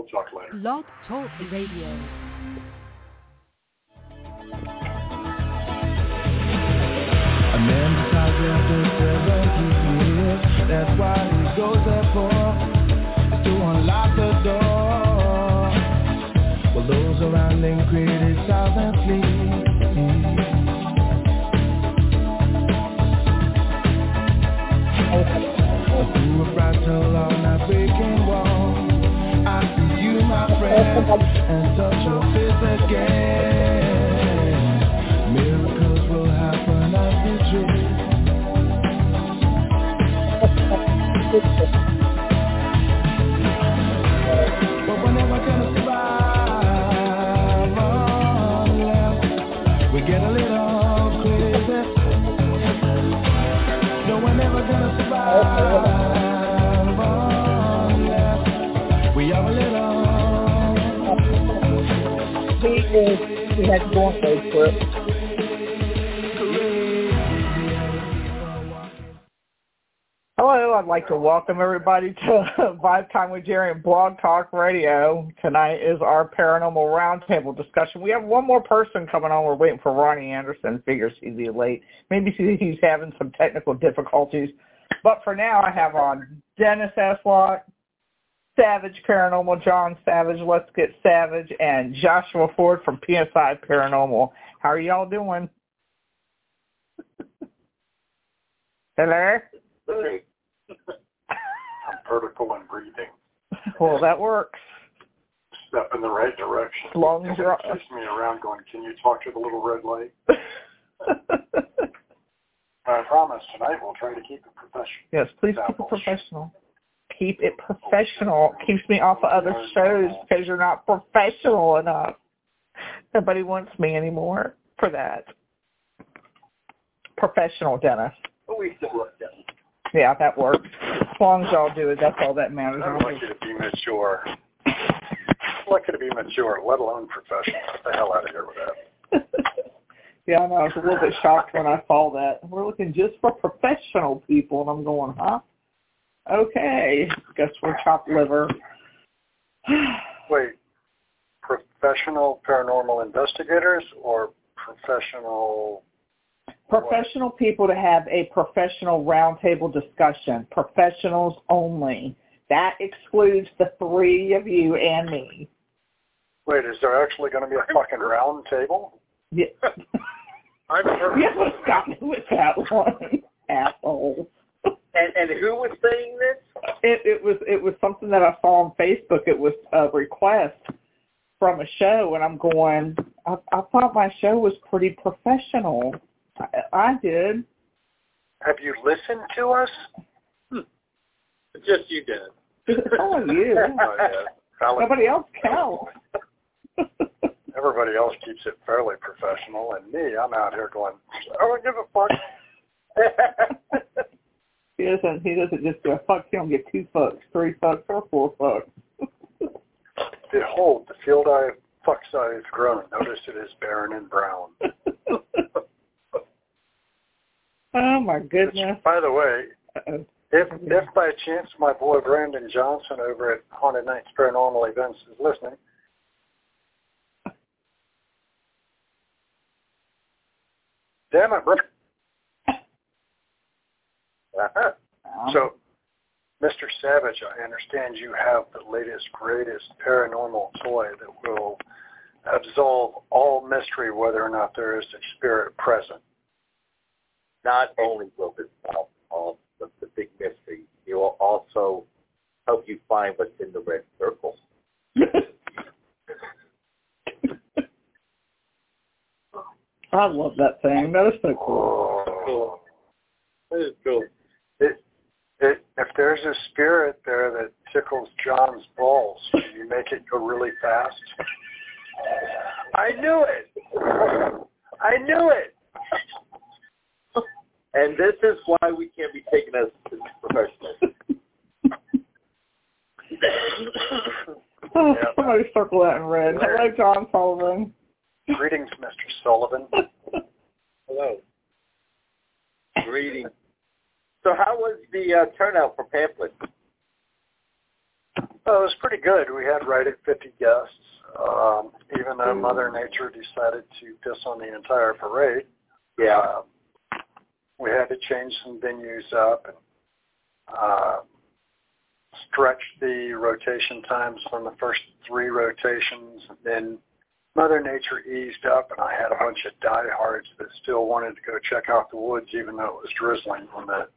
We'll talk later. Blog Talk Radio. A man decides after seven years, that's why and touch your face again. Miracles will happen as we dream. Go on Facebook. Hello, I'd like to welcome everybody to Vibe Time with Geri and Blog Talk Radio. Tonight is our paranormal roundtable discussion. We have one more person coming on. We're waiting for Ronnie Anderson. Figures he's be late. Maybe he's having some technical difficulties. But for now, I have on Dennis Estlock, Savage Paranormal, John Savage, Let's Get Savage, and Joshua Ford from PSI Paranormal. How are y'all doing? Hello? I'm vertical and breathing. Well, that works. Step in the right direction. As long as you're- me around going, can you talk to the little red light? I promise tonight we'll try to keep it professional. yes, please keep it professional. Keep it professional. Keeps me off of other shows because you're not professional enough. Nobody wants me anymore for that. Professional, Dennis. Oh, we still down. Yeah, that works. As long as y'all do it, that's all that matters. I'd like you to be mature. I'd like you to be mature, let alone professional. Get the hell out of here with that. yeah, I know. I was a little bit shocked when I saw that. We're looking just for professional people, and I'm going, huh? Okay. Guess we're chopped liver. Wait, professional paranormal investigators or professional? professional people to have a professional roundtable discussion. Professionals only. That excludes the three of you and me. Wait, is there actually going to be a fucking round table? Yeah. I'm you almost got me with that one, asshole. And and who was saying this? It, it was it was something that I saw on Facebook. It was a request from a show, and I'm going. I, I thought my show was pretty professional. I, I did. Have you listened to us? Hmm. Just you did. It's all you. Oh, yeah. Valid. Nobody else counts. Everybody else keeps it fairly professional, and me, I'm out here going, I don't give a fuck. He doesn't. He doesn't just go fuck. He don't get two fucks, three fucks, or four fucks. Behold, the field I fuck size grown. Notice it is barren and brown. oh my Which, goodness. by the way, Uh-oh. if if by chance my boy Brandon Johnson over at Haunted Nights Paranormal Events is listening, damn it, bro. Uh-huh. So, Mr. Savage, I understand you have the latest, greatest paranormal toy that will absolve all mystery whether or not there is a spirit present. Not only will this solve all the, the big mystery, it will also help you find what's in the red circle. I love that thing. That is so cool. Oh. That is cool. It, it, if there's a spirit there that tickles John's balls, can you make it go really fast? I knew it. I knew it. And this is why we can't be taken as professionals. Oh, Yeah. Somebody circle that in red. Hello, John Sullivan. Greetings, Mr. Sullivan. Hello. Greetings. So how was the uh, turnout for Pamplin's? Well, it was pretty good. We had right at 50 guests. Um, even though Mother Nature decided to piss on the entire parade, Yeah. uh, we had to change some venues up and uh, stretch the rotation times from the first three rotations. And then Mother Nature eased up, and I had a bunch of diehards that still wanted to go check out the woods, even though it was drizzling on the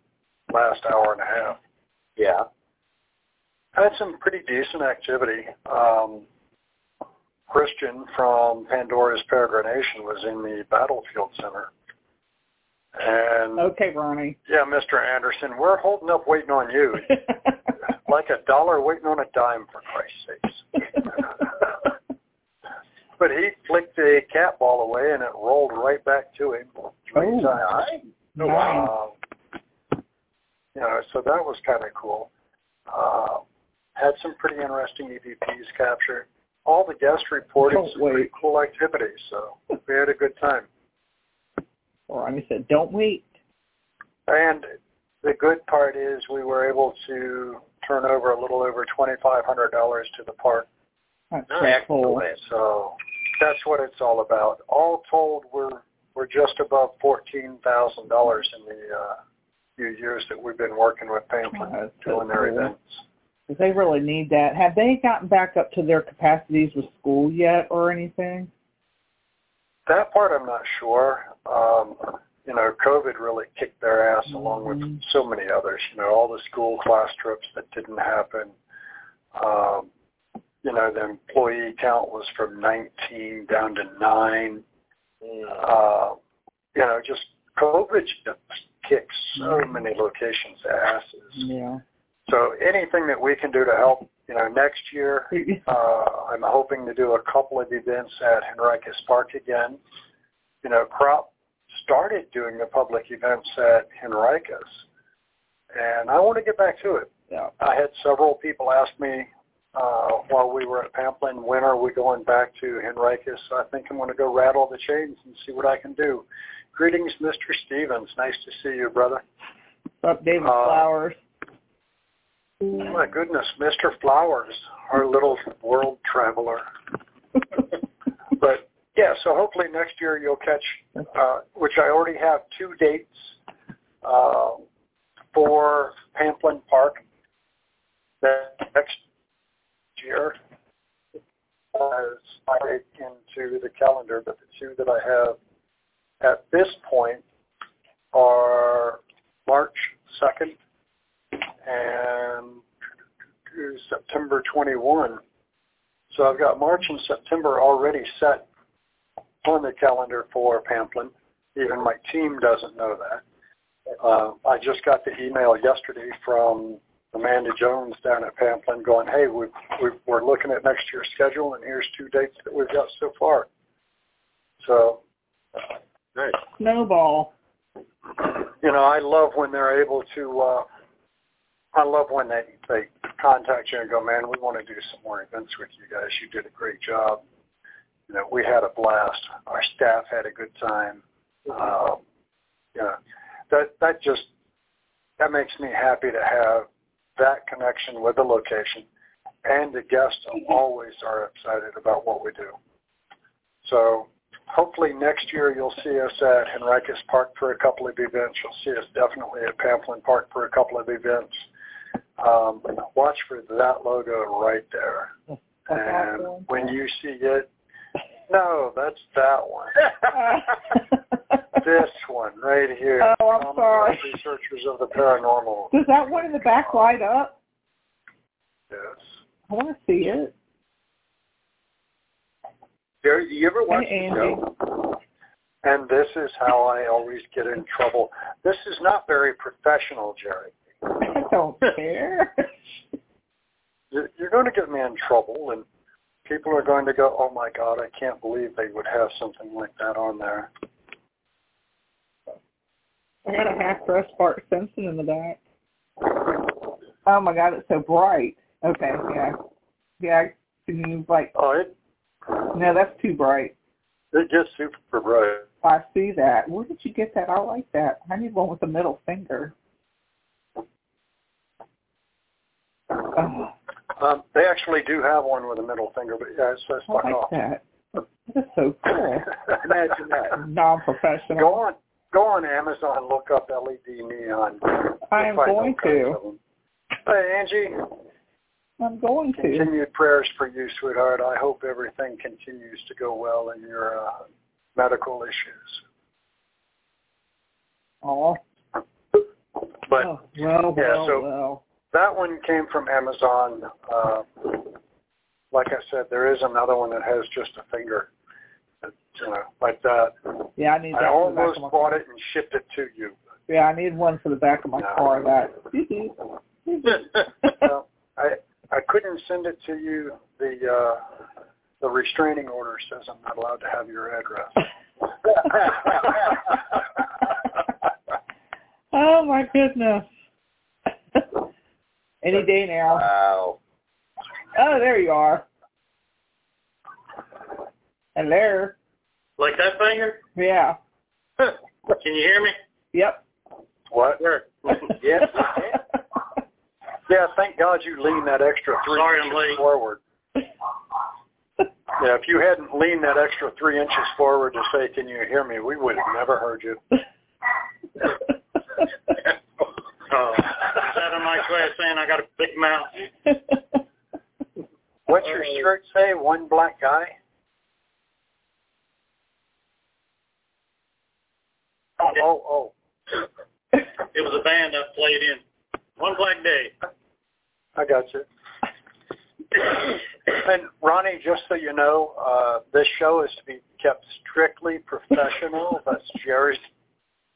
last hour and a half. Yeah. had some pretty decent activity. Um, Christian from Pandora's Peregrination was in the battlefield center. And Okay, Ronnie. yeah, Mr. Anderson, we're holding up waiting on you. like a dollar waiting on a dime for Christ's sakes. but he flicked the cat ball away and it rolled right back to him three Oh, times. nice. Um, you know, so that was kind of cool. Uh, had some pretty interesting EVPs captured. All the guests reported Don't some pretty cool activities, so we had a good time. Ronnie said, "Don't wait." And the good part is we were able to turn over a little over $2,500 to the park. That's so cool. So that's what it's all about. All told, we're we're just above fourteen thousand dollars in the uh, few years that we've been working with Pamplin doing their cool. events. they really need that. Have they gotten back up to their capacities with school yet, or anything? That part I'm not sure. Um, you know, COVID really kicked their ass along with Mhm. so many others. You know, all the school class trips that didn't happen. Um, you know, the employee count was from 19 down to nine. Mm. Uh, you know, just COVID just kicks so many locations' asses. Yeah. So anything that we can do to help, you know, next year, uh, I'm hoping to do a couple of events at Henricus Park again. You know, Crop started doing the public events at Henricus, and I want to get back to it. yeah. I had several people ask me uh, while we were at Pamplin, when are we going back to Henricus? I think I'm going to go rattle the chains and see what I can do. Greetings, Mr. Stevens. Nice to see you, brother. What's up, David Uh, Flowers? Oh my goodness, Mr. Flowers, our little world traveler. But yeah, so hopefully next year you'll catch, uh, which I already have two dates uh, for Pamplin Park that next year as I into the calendar, but the two that I have at this point are March 2nd and September 21. So I've got March and September already set on the calendar for Pamplin. Even my team doesn't know that. Uh, I just got the email yesterday from Amanda Jones down at Pamplin going, hey, we, we, we're looking at next year's schedule and here's two dates that we've got so far. So, Nice. Snowball. you know, I love when they're able to, uh, I love when they, they contact you and go, man, we want to do some more events with you guys. You did a great job. You know, we had a blast. Our staff had a good time. Um, you know, that, that just, that makes me happy to have that connection with the location and the guests always are excited about what we do. So hopefully next year you'll see us at Henricus Park for a couple of events. You'll see us definitely at Pamplin Park for a couple of events. Um, watch for that logo right there. And when you see it, no, that's that one. this one right here. Oh, I'm sorry. Researchers of the Paranormal. Does that one in the back light up? Yes. I want to see it. Geri, do you ever watch Hey, the show? And this is how I always get in trouble. This is not very professional, Geri. I don't care. You're you're going to get me in trouble, and people are going to go, "Oh my God, I can't believe they would have something like that on there." I got a half dressed Bart Simpson in the back. Oh my god, it's so bright. Okay, yeah. Yeah, can you like Oh, it no, that's too bright. it gets super bright. I see that. Where did you get that? I like that. I need one with a middle finger. Oh, Um, they actually do have one with a middle finger, but yeah, it says I fuck like off. that. That's so cool. Imagine that. Non-professional. Go on, go on Amazon, and look up LED neon. I You'll am going to. Hey, Angie, I'm going to. continued prayers for you, sweetheart. I hope everything continues to go well in your uh, medical issues. Oh, But oh, well, yeah, well, so- well. that one came from Amazon. Uh, like I said, there is another one that has just a finger, you know, like that. Yeah, I need that I for the back almost bought car. it and shipped it to you. Yeah, I need one for the back of my No. car. That. well, I I couldn't send it to you. The uh, the restraining order says I'm not allowed to have your address. oh my goodness. Any day now. Wow. Oh, there you are. Hello. Like that finger? Yeah. Can you hear me? Yep. what? Sure. Yes. Yeah, thank God you leaned that extra three Sorry inches late. forward. Yeah, if you hadn't leaned that extra three inches forward to say, "Can you hear me?" we would have never heard you. Oh, is that a nice way of saying I got a big mouth? What's your uh, shirt say? One black guy. Oh, oh, oh. It was a band I played in. One black day. I got you. And Ronnie, just so you know, uh, this show is to be kept strictly professional. That's Geri's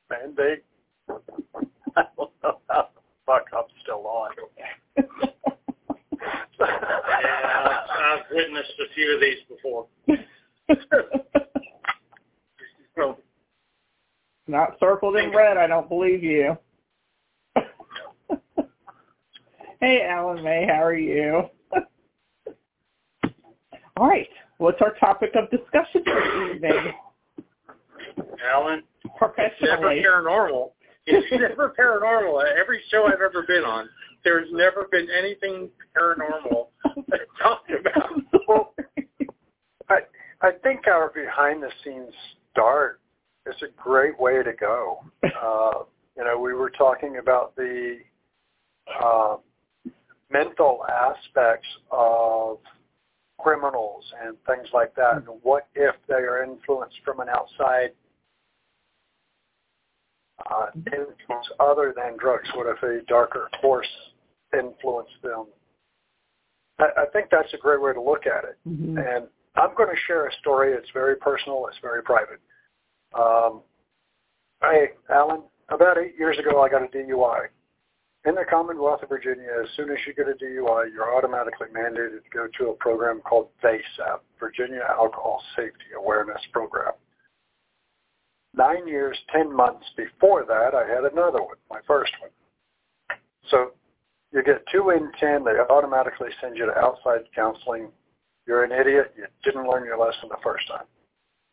mandate. I don't know how the fuck I'm still on. Yeah, I've, I've witnessed a few of these before. Not circled in red. I don't believe you. hey, Alan May, how are you? All right. What's our topic of discussion this evening? Alan, never paranormal. It's never paranormal. Every show I've ever been on, there's never been anything paranormal talked about. Well, I I think our behind the scenes start is a great way to go. Uh, you know, we were talking about the uh, mental aspects of criminals and things like that. And what if they are influenced from an outside uh, influence other than drugs? What if a darker force influenced them? I, I think that's a great way to look at it. Mhm. And I'm going to share a story. It's very personal. It's very private. Um, hey, Alan, about eight years ago, I got a DUI. In the Commonwealth of Virginia, as soon as you get a DUI, you're automatically mandated to go to a program called VASAP, Virginia Alcohol Safety Awareness Program. Nine years, ten months before that, I had another one, my first one. So you get two in ten. They automatically send you to outside counseling. You're an idiot. You didn't learn your lesson the first time.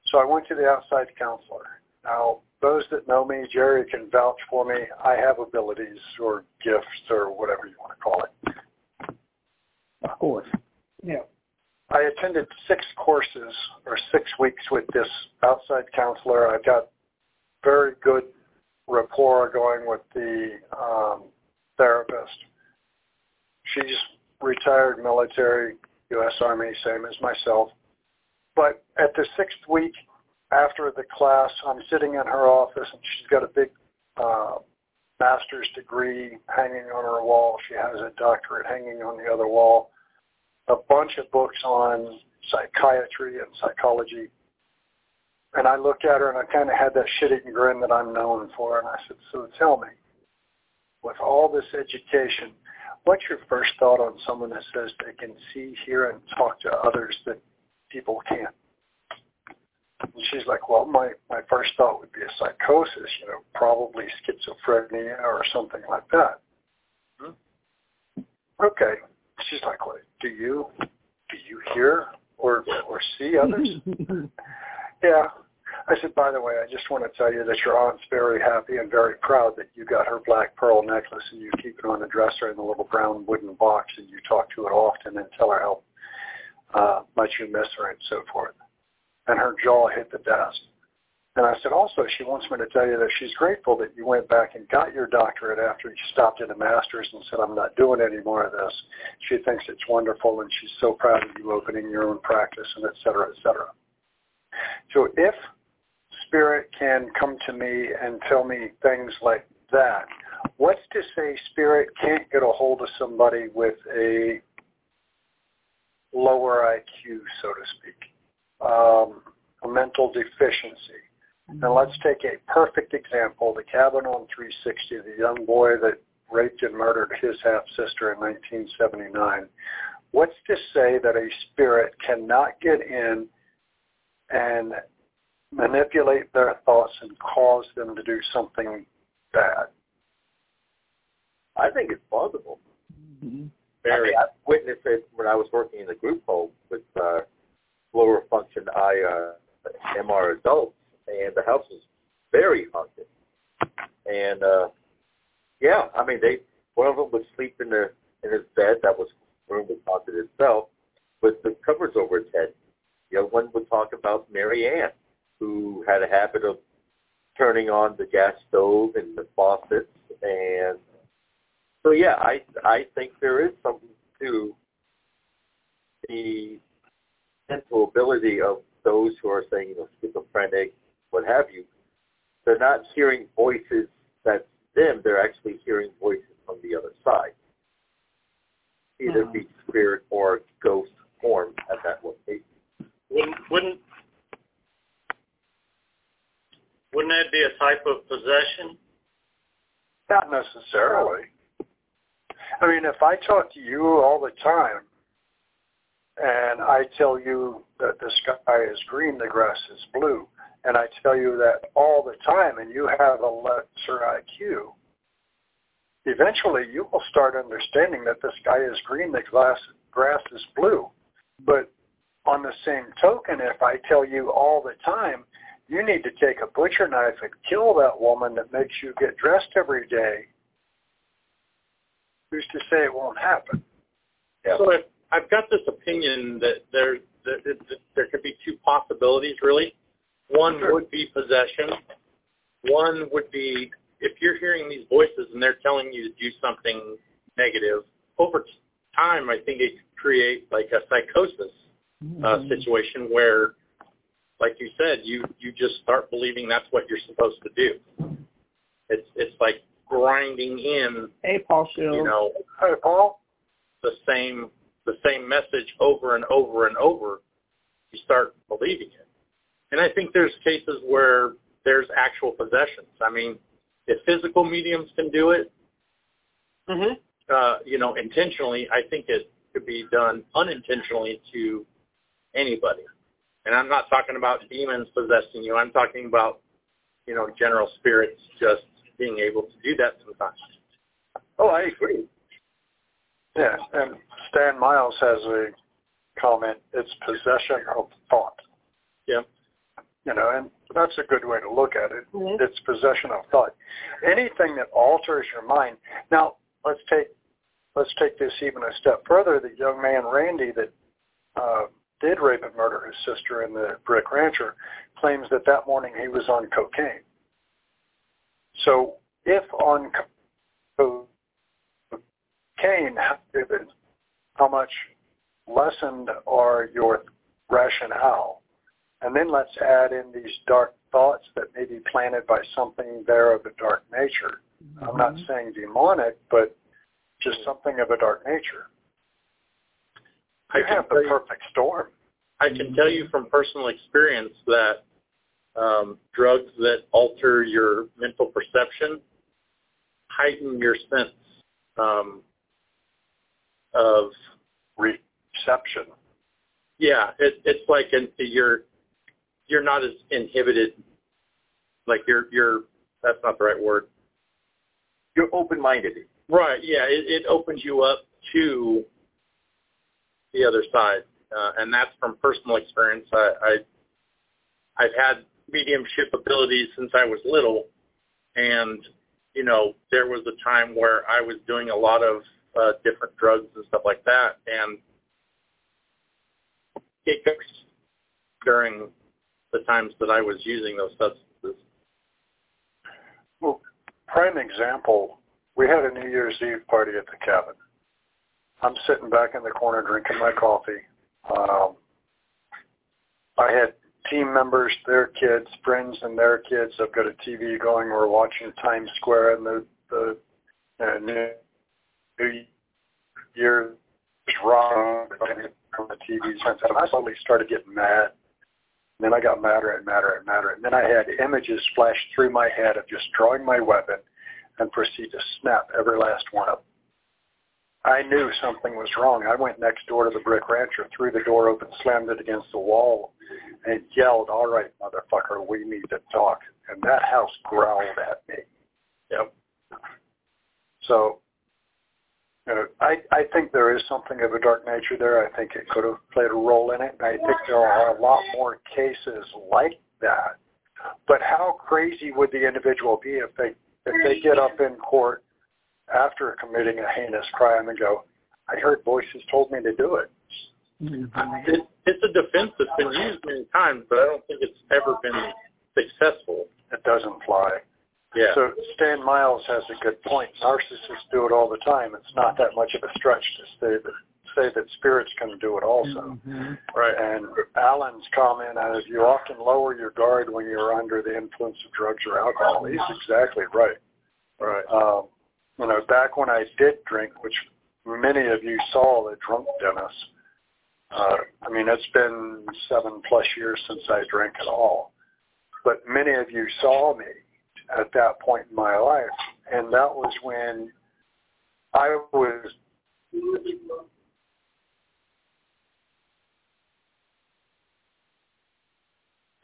So I went to the outside counselor. Now, those that know me, Geri can vouch for me. I have abilities or gifts or whatever you want to call it. Of course. Yeah. I attended six courses or six weeks with this outside counselor. I've got very good rapport going with the um, therapist. She's retired military, U.S. Army, same as myself. But at the sixth week after the class, I'm sitting in her office and she's got a big uh, master's degree hanging on her wall. She has a doctorate hanging on the other wall. A bunch of books on psychiatry and psychology. And I looked at her and I kind of had that shit-eating grin that I'm known for. And I said, so tell me, with all this education, what's your first thought on someone that says they can see, hear, and talk to others that people can't? And she's like, well, my, my first thought would be a psychosis, you know, probably schizophrenia or something like that. Hmm? Okay. She's like, well, do you, do you hear or, or see others? yeah. I said, by the way, I just want to tell you that your aunt's very happy and very proud that you got her black pearl necklace and you keep it on the dresser in the little brown wooden box and you talk to it often and tell her how uh, much you miss her and so forth. And her jaw hit the desk. And I said, also, she wants me to tell you that she's grateful that you went back and got your doctorate after you stopped at a master's and said, I'm not doing any more of this. She thinks it's wonderful and she's so proud of you opening your own practice and et cetera, et cetera. So if spirit can come to me and tell me things like that, what's to say spirit can't get a hold of somebody with a lower IQ, so to speak, um, a mental deficiency? Now let's take a perfect example, the cabin on 360, the young boy that raped and murdered his half-sister in 1979. What's to say that a spirit cannot get in and manipulate their thoughts and cause them to do something bad? I think it's plausible. Mm-hmm. I mean, I've witnessed it when I was working in the group home with uh, lower function I uh, MR adults and the house was very haunted. And uh yeah, I mean they one of them would sleep in the in his bed that was room was haunted itself with the covers over his head. The other one would talk about Mary Ann, who had a habit of turning on the gas stove and the faucets and so yeah, I I think there is something to the mental ability of those who are saying, you know, schizophrenic, what have you, they're not hearing voices that's them. They're actually hearing voices from the other side, either mm-hmm. be spirit or ghost form at that location. Wouldn't wouldn't wouldn't that be a type of possession? Not necessarily. I mean, if I talk to you all the time and I tell you that the sky is green, the grass is blue, and I tell you that all the time, and you have a lesser IQ, eventually you will start understanding that the sky is green, the glass, grass is blue. But on the same token, if I tell you all the time, you need to take a butcher knife and kill that woman that makes you get dressed every day, who's to say it won't happen? Yeah. So if, I've got this opinion that there, that, that there could be two possibilities, really. One sure. would be possession. One would be if you're hearing these voices and they're telling you to do something negative, over time, I think it could create like a psychosis uh, mm-hmm. situation where, like you said, you you just start believing that's what you're supposed to do. It's it's like grinding in. Hey, Paul Shields. You know, hey, Paul. The same the same message over and over and over. You start believing it. And I think there's cases where there's actual possessions. I mean, if physical mediums can do it, mm-hmm. uh, you know, intentionally, I think it could be done unintentionally to anybody. And I'm not talking about demons possessing you. I'm talking about, you know, general spirits just being able to do that sometimes. Oh, I agree. Yeah, and Stan Miles has a comment. It's possession of thought. Yeah you know, and that's a good way to look at it. Mm-hmm. It's possession of thought. Anything that alters your mind. Now, let's take let's take this even a step further. The young man Randy that uh, did rape and murder his sister in the Brick Rancher claims that that morning he was on cocaine. So, if on cocaine, how much lessened are your rationale? And then let's add in these dark thoughts that may be planted by something there of a dark nature. Mm-hmm. I'm not mm-hmm. saying demonic, but just something of a dark nature. I have the perfect storm. I can tell you from personal experience that um, drugs that alter your mental perception heighten your sense um, of reception. Yeah, it, it's like an, you're you're not as inhibited. Like you're you're that's not the right word. You're open minded. Right. Yeah. It, it opens you up to the other side, uh, and that's from personal experience. I, I I've had mediumship abilities since I was little, and you know, there was a time where I was doing a lot of uh, different drugs and stuff like that, and it during the times that I was using those substances. Well, prime example, we had a New Year's Eve party at the cabin. I'm sitting back in the corner drinking my coffee. Um, I had team members, their kids, friends, and their kids. I've got a TV going. We're watching Times Square and the the uh, New Year's rock from the TV. And I slowly started getting mad. And then I got madder and madder and madder. And then I had images flash through my head of just drawing my weapon and proceed to snap every last one of them. I knew something was wrong. I went next door to the brick rancher, threw the door open, slammed it against the wall, and yelled, all right, motherfucker, we need to talk. And that house growled at me. Yep. So, you know, I, I think there is something of a dark nature there. I think it could have played a role in it. And I think there are a lot more cases like that. But how crazy would the individual be if they if they get up in court after committing a heinous crime and go, I heard voices told me to do it. Mm-hmm. it it's a defense that's been used many times, but I don't think it's ever been successful. It doesn't fly. Yeah. So Stan Miles has a good point. Narcissists do it all the time. It's not that much of a stretch to say that say that spirits can do it also. Mm-hmm. Right. And Alan's comment is you often lower your guard when you're under the influence of drugs or alcohol. He's exactly right. Right. Um, you know, back when I did drink, which many of you saw the drunk Dennis, uh, I mean, it's been seven plus years since I drank at all. But many of you saw me at that point in my life. And that was when I was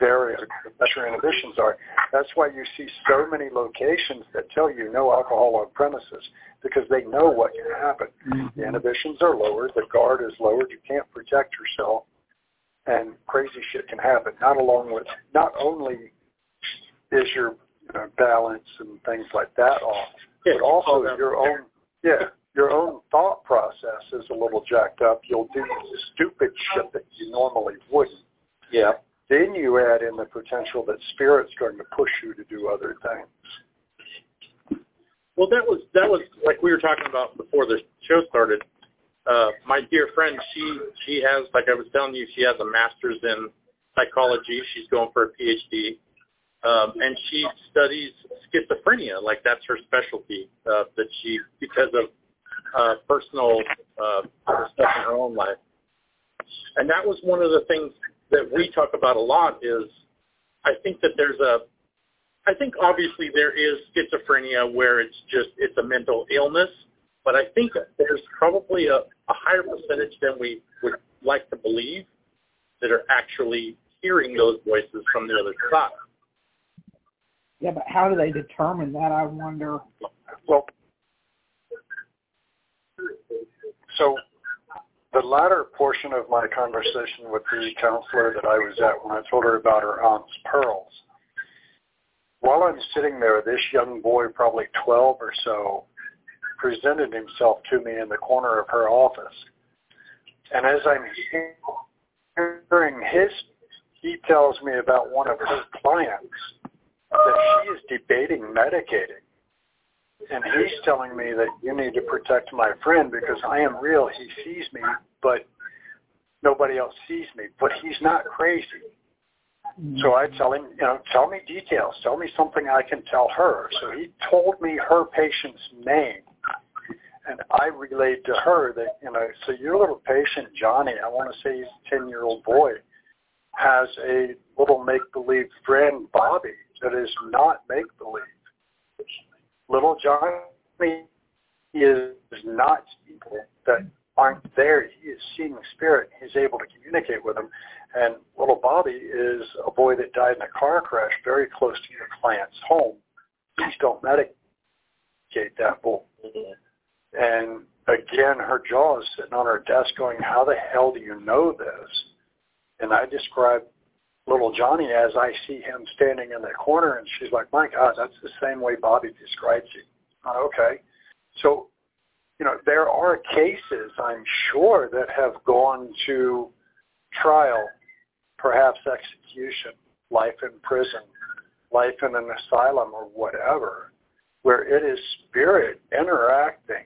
very what your inhibitions are. That's why you see so many locations that tell you no alcohol on premises because they know what can happen. Mm-hmm. The inhibitions are lowered, the guard is lowered, you can't protect yourself, and crazy shit can happen. Not along with not only is your know, balance and things like that off, yeah, but also your own yeah your own thought process is a little jacked up. You'll do stupid shit that you normally wouldn't. Yeah. Then you add in the potential that spirit's going to push you to do other things. Well, that was that was like we were talking about before the show started. Uh, my dear friend, she she has like I was telling you, she has a master's in psychology. She's going for a PhD, um, and she studies schizophrenia. Like that's her specialty. Uh, that she because of uh, personal uh, stuff in her own life, and that was one of the things that we talk about a lot is I think that there's a I think obviously there is schizophrenia where it's just it's a mental illness, but I think there's probably a, a higher percentage than we would like to believe that are actually hearing those voices from the other side. Yeah, but how do they determine that? I wonder. Well, so the latter portion of my conversation with the counselor that I was at when I told her about her aunt's pearls, while I'm sitting there, this young boy, probably 12 or so, presented himself to me in the corner of her office. And as I'm hearing his, he tells me about one of her clients that she is debating medicating. And he's telling me that you need to protect my friend because I am real. He sees me, but nobody else sees me. But he's not crazy. So I tell him, you know, tell me details. Tell me something I can tell her. So he told me her patient's name. And I relayed to her that, you know, so your little patient, Johnny, I want to say he's a 10-year-old boy, has a little make-believe friend, Bobby, that is not make-believe little Johnny is not people that aren't there. He is seeing the spirit. He's able to communicate with them. And little Bobby is a boy that died in a car crash very close to your client's home. Please don't medicate that boy. And again, her jaw is sitting on her desk going, how the hell do you know this? And I described little Johnny as I see him standing in the corner, and she's like, "My God, that's the same way Bobby describes you." Okay, so you know there are cases I'm sure that have gone to trial, perhaps execution, life in prison, life in an asylum, or whatever, where it is spirit interacting,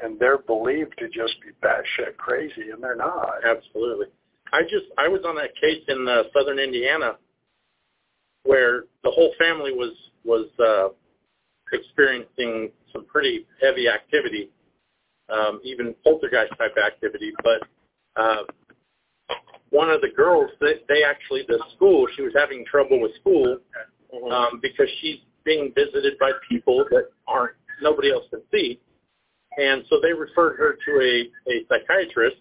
and they're believed to just be batshit crazy, and they're not. Absolutely. I just I was on that case in uh, southern Indiana where the whole family was was uh, experiencing some pretty heavy activity, um, even poltergeist type activity. But uh, one of the girls, they, they actually the school she was having trouble with school mm-hmm. um, because she's being visited by people that aren't nobody else can see, and so they referred her to a a psychiatrist,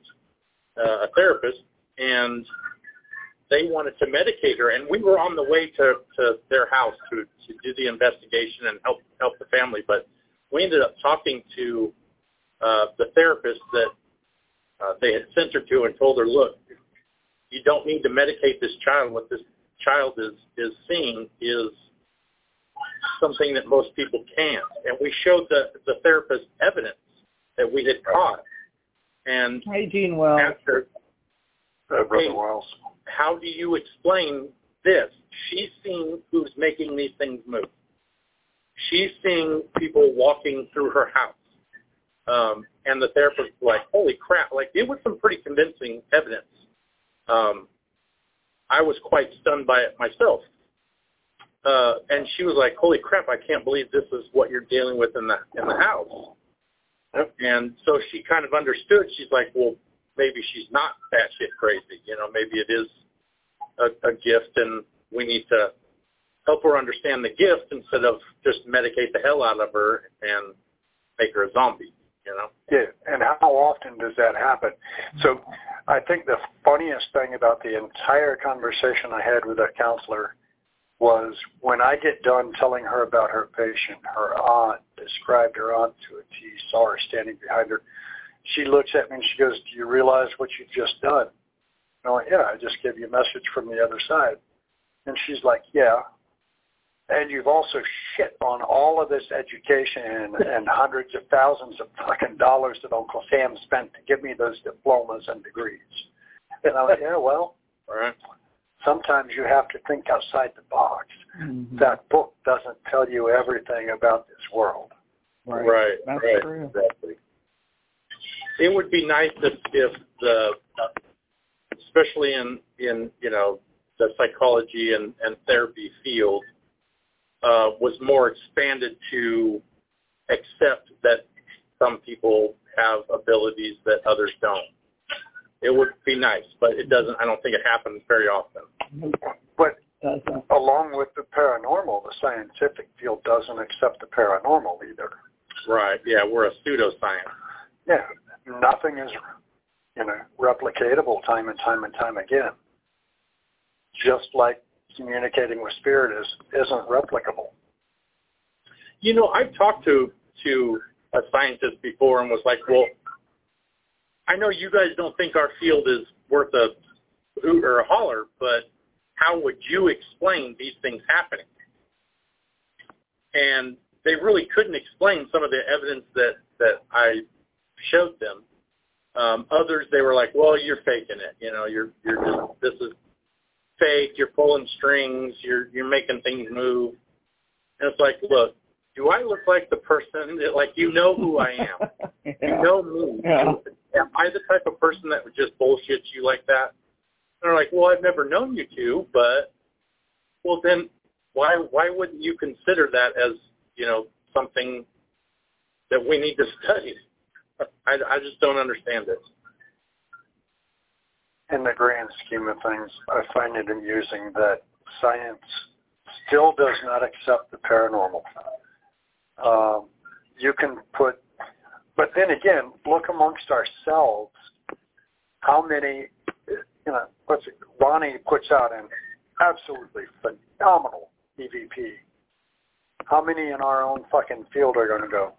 uh, a therapist, and they wanted to medicate her, and we were on the way to, to their house to, to do the investigation and help help the family. But we ended up talking to uh, the therapist that uh, they had sent her to and told her, look, you don't need to medicate this child. What this child is is seeing is something that most people can't. And we showed the the therapist evidence that we had caught. And hey, Gene Wells. After uh, Brother Wells. How do you explain this? She's seeing who's making these things move. She's seeing people walking through her house. Um, and the therapist was like, holy crap, like it was some pretty convincing evidence. Um, I was quite stunned by it myself. Uh, and she was like, holy crap, I can't believe this is what you're dealing with in the, in the house. And so she kind of understood. She's like, well, maybe she's not batshit crazy. You know, maybe it is a, a gift, and we need to help her understand the gift instead of just medicate the hell out of her and make her a zombie. You know? Yeah, and how often does that happen? So, I think the funniest thing about the entire conversation I had with that counselor was when I get done telling her about her patient, her aunt described her aunt to a T, saw her standing behind her she looks at me and she goes, do you realize what you've just done? And I went, yeah, I just gave you a message from the other side. And she's like, yeah. And you've also shit on all of this education and, and hundreds of thousands of fucking dollars that Uncle Sam spent to give me those diplomas and degrees. And I went, yeah, well, all right. sometimes you have to think outside the box. Mm-hmm. That book doesn't tell you everything about this world. Right. Right. That's right. true. Exactly it would be nice if, if the, especially in, in, you know, the psychology and, and therapy field, uh, was more expanded to accept that some people have abilities that others don't. It would be nice, but it doesn't. I don't think it happens very often. But along with the paranormal, the scientific field doesn't accept the paranormal either. Right. Yeah, we're a pseudoscience. Yeah, nothing is, you know, replicatable time and time and time again. Just like communicating with spirit is isn't replicable. You know, I've talked to to a scientist before and was like, well, I know you guys don't think our field is worth a hoot or a holler, but how would you explain these things happening? And they really couldn't explain some of the evidence that that I showed them. Um, others, they were like, well, you're faking it. You know, you're, you're just, this is fake. You're pulling strings. You're, you're making things move. And it's like, look, do I look like the person that, like, you know who I am? yeah. You know me. Yeah. Am I the type of person that would just bullshit you like that? And they're like, well, I've never known you to, but, well, then why, why wouldn't you consider that as, you know, something that we need to study? I, I just don't understand it. In the grand scheme of things, I find it amusing that science still does not accept the paranormal. Um, you can put, but then again, look amongst ourselves. How many, you know, what's it, Ronnie puts out an absolutely phenomenal EVP. How many in our own fucking field are going to go?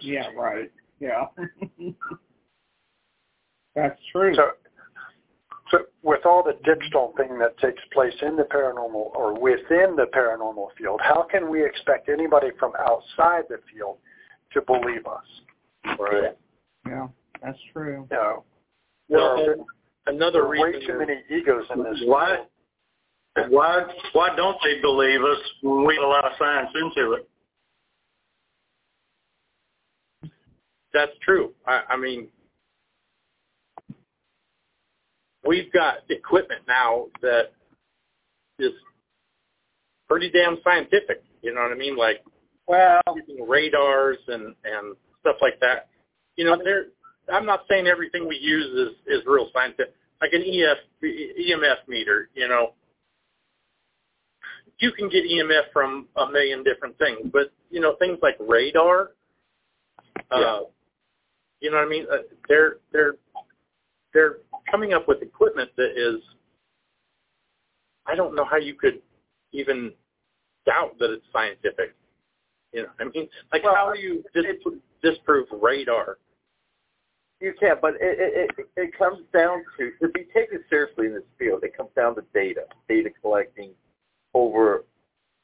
yeah, right. Yeah. That's true. So So with all the digital thing that takes place in the paranormal or within the paranormal field, how can we expect anybody from outside the field to believe us? Right. Yeah, that's true. You know, Well, there and are another way reason too many egos in this. Why? field. Why? Why don't they believe us when we allow science into it? That's true. I, I mean, we've got equipment now that is pretty damn scientific. You know what I mean? Like Well, using radars and and stuff like that. You know, there. I'm not saying everything we use is is real scientific. Like an EF EMF meter. You know, you can get EMF from a million different things, but you know, things like radar. Uh, Yeah. You know what I mean? Uh, they're they're they're coming up with equipment that is. I don't know how you could even doubt that it's scientific. You know, I mean, like Well, how do you dis- disprove radar? You can't, but it, it, it, comes down to, to be taken seriously in this field, it comes down to data, data collecting over,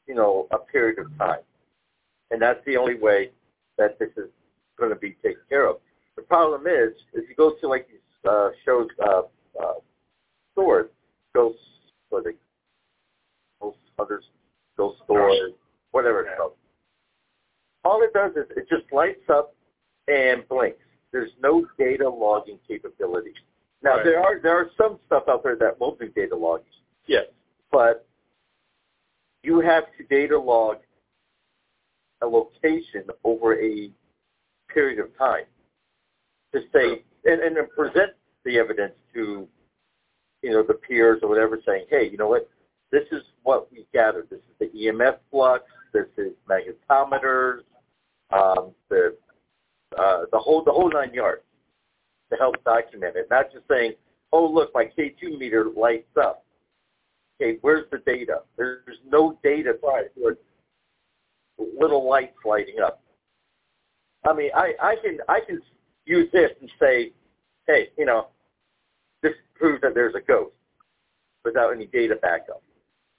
you know, a period of time. And that's the only way that this is going to be taken care of. The problem is, if you go to like these uh, shows, uh, uh, stores, ghost, what they, ghost hunters, ghost stores, whatever it's called. All it does is it just lights up and blinks. There's no data logging capability. Now Right. there are there are some stuff out there that will do data logging, Yes. but you have to data log a location over a period of time to say and, and then present the evidence to you know the peers or whatever saying, hey, you know what, this is what we gathered. This is the EMF flux. This is magnetometers. Um, the uh, the whole the whole nine yards to help document it. Not just saying, oh look, my K2 meter lights up. Okay, where's the data? There's no data for little lights lighting up. I mean, I, I can I can use this and say, hey, you know, this proves that there's a ghost without any data backup.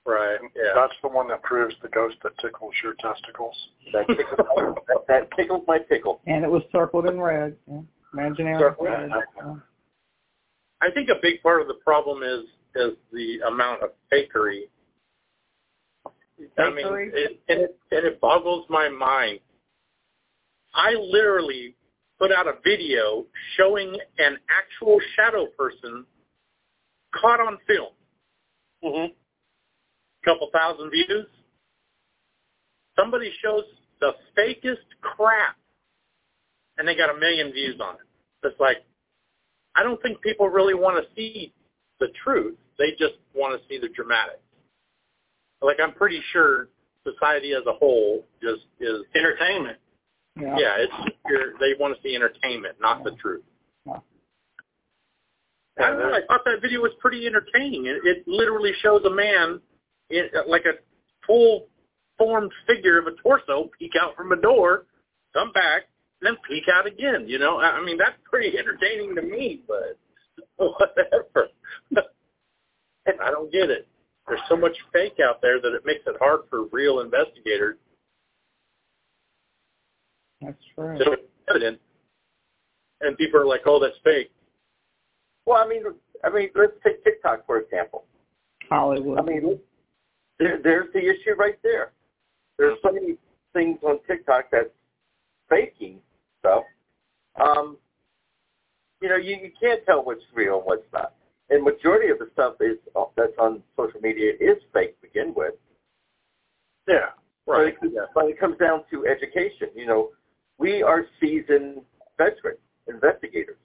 Right. Yeah. That's the one that proves the ghost that tickles your testicles. That tickles, that, that tickles my pickle. And it was circled in red. Yeah. Imaginary Circled red. Yeah. I think a big part of the problem is is the amount of fakery. I mean, it, and it and it boggles my mind. I literally put out a video showing an actual shadow person caught on film. Mm-hmm. Couple thousand views. Somebody shows the fakest crap, and they got a million views on it. It's like, I don't think people really want to see the truth. They just want to see the dramatics. Like I'm pretty sure society as a whole just is Entertainment. Yeah. yeah, it's you're, they want to see entertainment, not the truth. Yeah. I don't know. I thought that video was pretty entertaining. It, it literally shows a man, in, uh, like a full formed figure of a torso, peek out from a door, come back, then peek out again. You know, I I mean that's pretty entertaining to me, but whatever. I don't get it. There's so much fake out there that it makes it hard for real investigators That's true. to evidence. And people are like, "Oh, that's fake." Well, I mean, I mean, let's take TikTok for example. Hollywood. I mean, there, there's the issue right there. There's so many things on TikTok that's faking stuff. Um, you know, you, you can't tell what's real and what's not. And majority of the stuff is that's on social media is fake to begin with. Yeah. Right. But it, but it comes down to education. You know, we are seasoned veterans, investigators.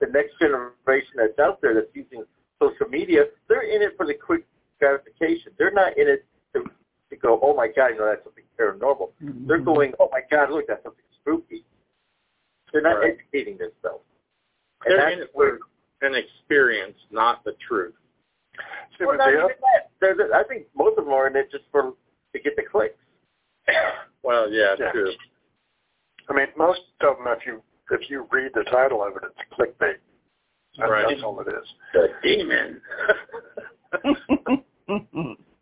The next generation that's out there that's using social media, they're in it for the quick gratification. They're not in it to, to go, oh my God, you know, that's something paranormal. Mhm. They're going, oh my God, look, that's something spooky. They're not Right. educating themselves. And They're that's in it where, for an experience, not the truth. Well, not even that. They're, they're- I think most of them are in it just for to get the clicks. Well, yeah, Yeah. true. I mean, most of them, if you if you read the title of it, it's clickbait. That, Right. That's all it is. The demon.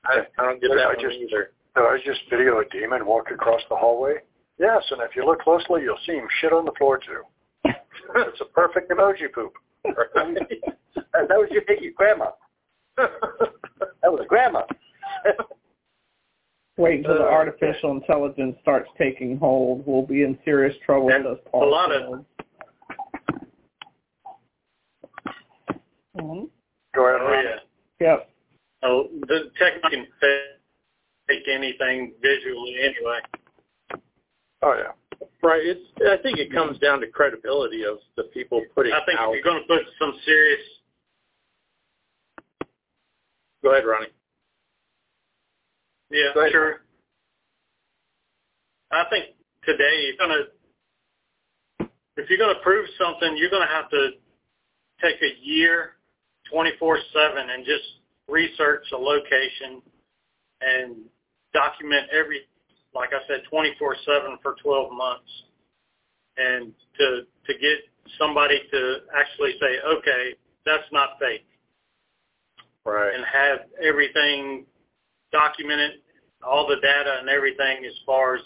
I, I don't get I that one just- either. So I just video a demon walk across the hallway. Yes, and if you look closely, you'll see him shit on the floor too. it's a perfect emoji poop. that was your Mickey grandma. That was grandma. Wait until the Uh, artificial intelligence starts taking hold. We'll be in serious trouble. And says a lot of- Fields. Mhm. Go ahead, oh Ron. yeah. Yep. Oh, the tech can take anything visually anyway. Oh yeah. Right. It's. I think it comes down to credibility of the people putting. Out. I think out. you're going to put some serious, Go ahead, Ronnie. Yeah, Go ahead. sure. I think today you're to, if you're going to prove something, you're going to have to take a year, 24/7, and just research a location and document every, like I said, 24/7 for 12 months, and to to get somebody to actually say, okay, that's not fake. Right. and have everything documented, all the data and everything as far as,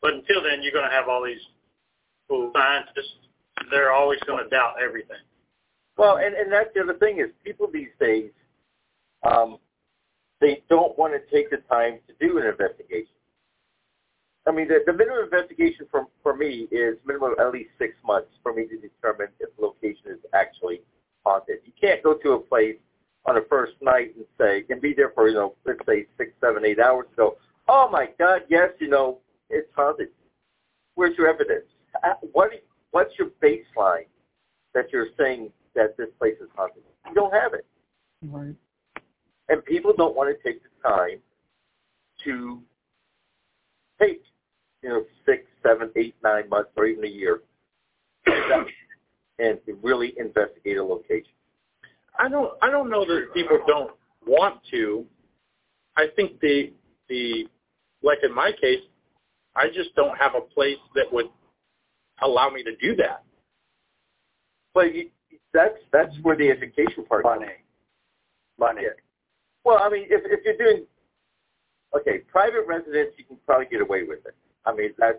but until then, you're going to have all these cool scientists. They're always going to doubt everything. Well, and, and that's the other thing is people these days, um, they don't want to take the time to do an investigation. I mean, the, the minimum investigation for, for me is minimum at least six months for me to determine if the location is actually haunted. You can't go to a place on a first night and say, and be there for, you know, let's say six, seven, eight hours and go, oh my God, yes, you know, it's haunted. Where's your evidence? Uh, What, what's your baseline that you're saying that this place is haunted? You don't have it. Right. And people don't want to take the time to take, you know, six, seven, eight, nine months, or even a year, and to really investigate a location. I don't. I don't know that people don't want to. I think the the like in my case, I just don't have a place that would allow me to do that. But you, that's that's where the education part comes. Money. Money. Yeah. Well, I mean, if if you're doing okay, private residence, you can probably get away with it. I mean, that's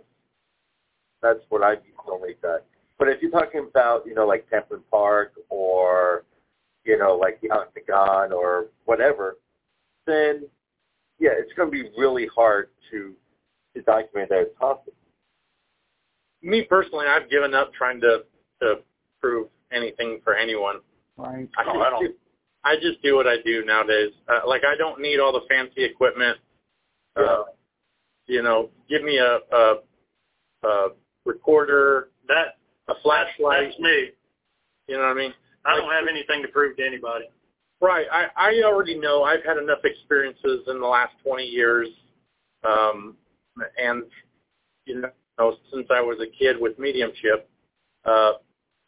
that's what I've normally done. But if you're talking about, you know, like Pamplin Park or, you know, like the Octagon or whatever, then yeah, it's going to be really hard to to document that it's haunted. Me personally, I've given up trying to to prove anything for anyone. Right. I, Oh, I don't- I just do what I do nowadays. Uh, like I don't need all the fancy equipment. Uh, you know, give me a, a, a recorder, That a flashlight. that's me. You know what I mean? I don't have anything to prove to anybody. Right. I, I already know I've had enough experiences in the last 20 years, um, and you know, since I was a kid with mediumship, uh,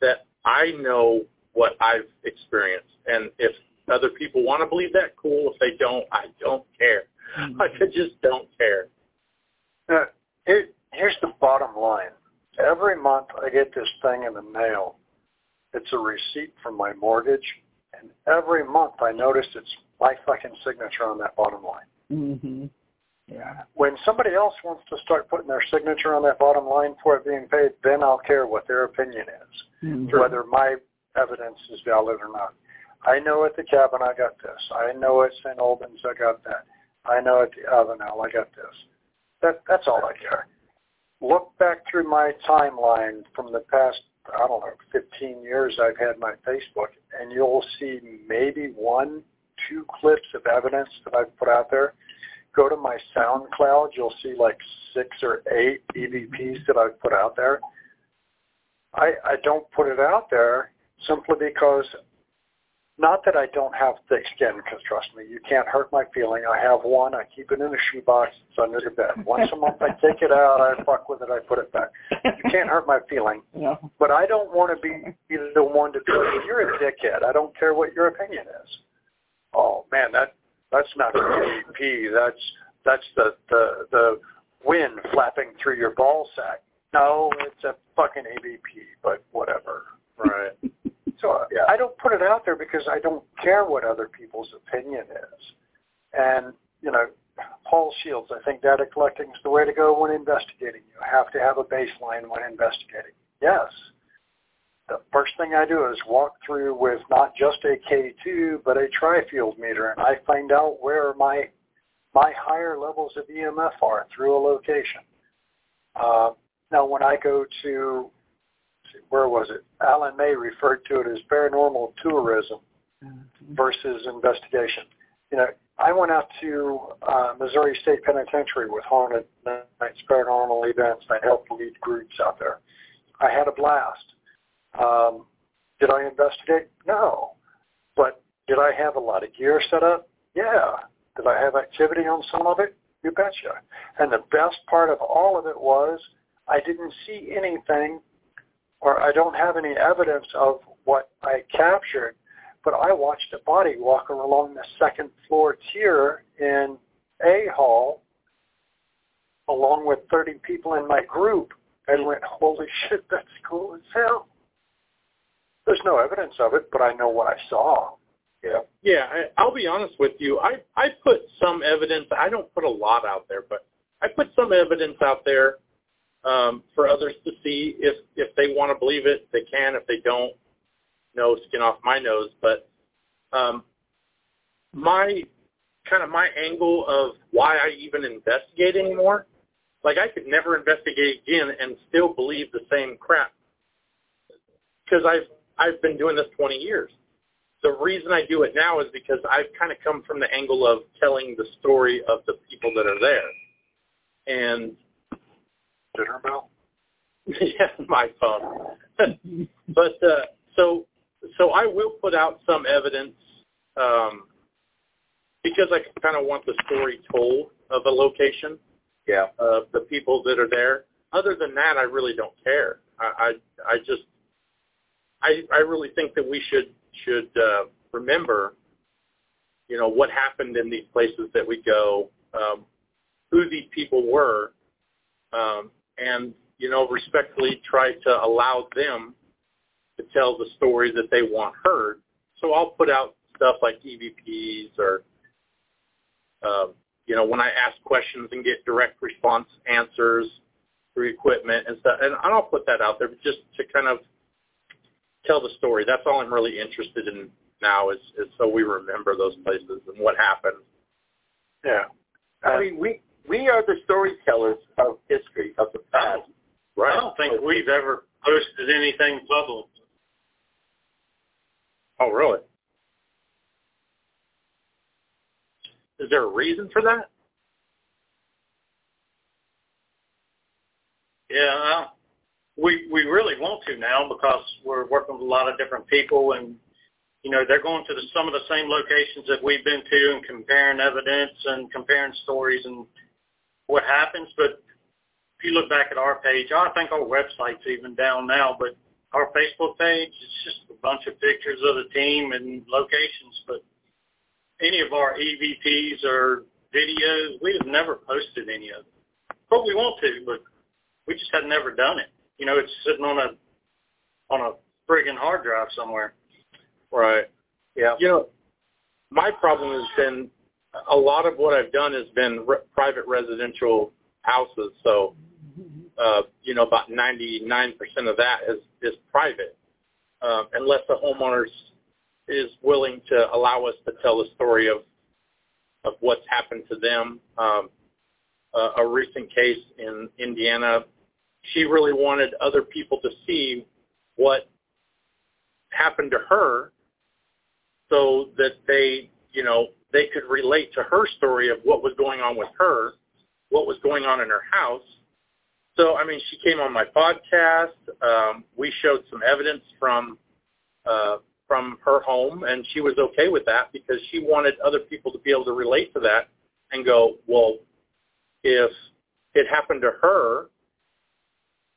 that I know what I've experienced, and if other people want to believe that, cool. If they don't, I don't care. I just don't care. Uh, here, here's the bottom line. Every month I get this thing in the mail. It's a receipt from my mortgage, and every month I notice it's my fucking signature on that bottom line. Mhm. Yeah. When somebody else wants to start putting their signature on that bottom line for it being paid, then I'll care what their opinion is, Mhm. whether my evidence is valid or not. I know at the cabin I got this. I know at St. Albans I got that. I know at the Avenel I got this. That that's all I care. Look back through my timeline from the past, I don't know, 15 years I've had my Facebook, and you'll see maybe one, two clips of evidence that I've put out there. Go to my SoundCloud, you'll see like six or eight EVPs that I've put out there. I, I don't put it out there simply because not that I don't have thick skin, because trust me, you can't hurt my feeling. I have one. I keep it in a shoebox. It's under the bed. Once a month, I take it out. I fuck with it. I put it back. You can't hurt my feeling. Yeah. But I don't want to be the one to tell you you're a dickhead. I don't care what your opinion is. Oh man, that that's not an EVP. That's that's the the the wind flapping through your ball sack. No, it's a fucking AVP. But whatever. Right. So Yeah. I don't put it out there because I don't care what other people's opinion is. And, you know, Paul Shields, I think data collecting is the way to go when investigating. You have to have a baseline when investigating. Yes. The first thing I do is walk through with not just a K2, but a tri-field meter, and I find out where my my higher levels of EMF are through a location. Uh, now, when I go to, where was it? Alan May referred to it as paranormal tourism versus investigation. You know, I went out to uh, Missouri State Penitentiary with Haunted Nights Paranormal Events. I helped lead groups out there. I had a blast. Um, did I investigate? No. But did I have a lot of gear set up? Yeah. Did I have activity on some of it? You betcha. And the best part of all of it was I didn't see anything or I don't have any evidence of what I captured, but I watched a body walk along the second floor tier in A Hall along with 30 people in my group and went, holy shit, that's cool as hell. There's no evidence of it, but I know what I saw. Yeah. Yeah, I, I'll be honest with you. I I put some evidence. I don't put a lot out there, but I put some evidence out there um, for others to see. If if they want to believe it, they can. If they don't, no skin off my nose. But um, my kind of my angle of why I even investigate anymore, like I could never investigate again and still believe the same crap because I've I've been doing this 20 years the reason I do it now is because I've kind of come from the angle of telling the story of the people that are there. And Dinner bell? yeah, my phone. but uh, so so I will put out some evidence um, because I kind of want the story told of a location Yeah. of the people that are there. Other than that, I really don't care. I I, I just I I really think that we should should uh, remember, you know, what happened in these places that we go, um, who these people were, um, and you know, respectfully try to allow them to tell the story that they want heard. So I'll put out stuff like EVPs or, um, you know, when I ask questions and get direct response answers through equipment and stuff, and I'll put that out there just to kind of tell the story. That's all I'm really interested in now is, is so we remember those places and what happened. Yeah. I mean, we we are the storytellers of history of the past. Right. I don't think we've ever posted anything public. Oh, really? Is there a reason for that? Yeah, we we really want to now because we're working with a lot of different people, and you know they're going to the, some of the same locations that we've been to and comparing evidence and comparing stories and what happens. But if you look back at our page, I think our website's even down now, but our Facebook page it's just a bunch of pictures of the team and locations. But any of our EVPs or videos, we have never posted any of them. But we want to, but we just had never done it. You know, it's sitting on a on a friggin' hard drive somewhere. Right. Yeah. You know, my problem has been a lot of what I've done has been re- private residential houses. So, uh, you know, about 99% of that is, is private, um, unless the homeowner is willing to allow us to tell the story of, of what's happened to them. Um, uh, a recent case in Indiana, she really wanted other people to see what happened to her so that they, you know, they could relate to her story of what was going on with her, what was going on in her house. So, I mean, she came on my podcast. Um, we showed some evidence from uh, from her home, and she was okay with that because she wanted other people to be able to relate to that and go, well, if it happened to her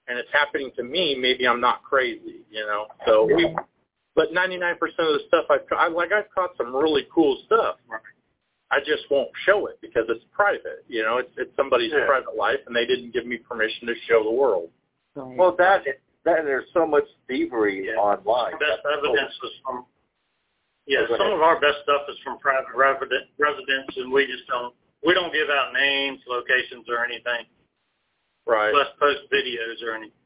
and it's happening to me, maybe I'm not crazy, you know. So we, but 99% of the stuff I've, I, like I've caught some really cool stuff. I just won't show it because it's private, you know. It's it's somebody's Yeah. private life, and they didn't give me permission to show the world. Well, that that there's so much thievery Yeah. online. Best That's- evidence is from, yeah, Oh, some ahead. of our best stuff is from private resident, residents, and we just don't, we don't give out names, locations, or anything. Right. Let's post videos or anything.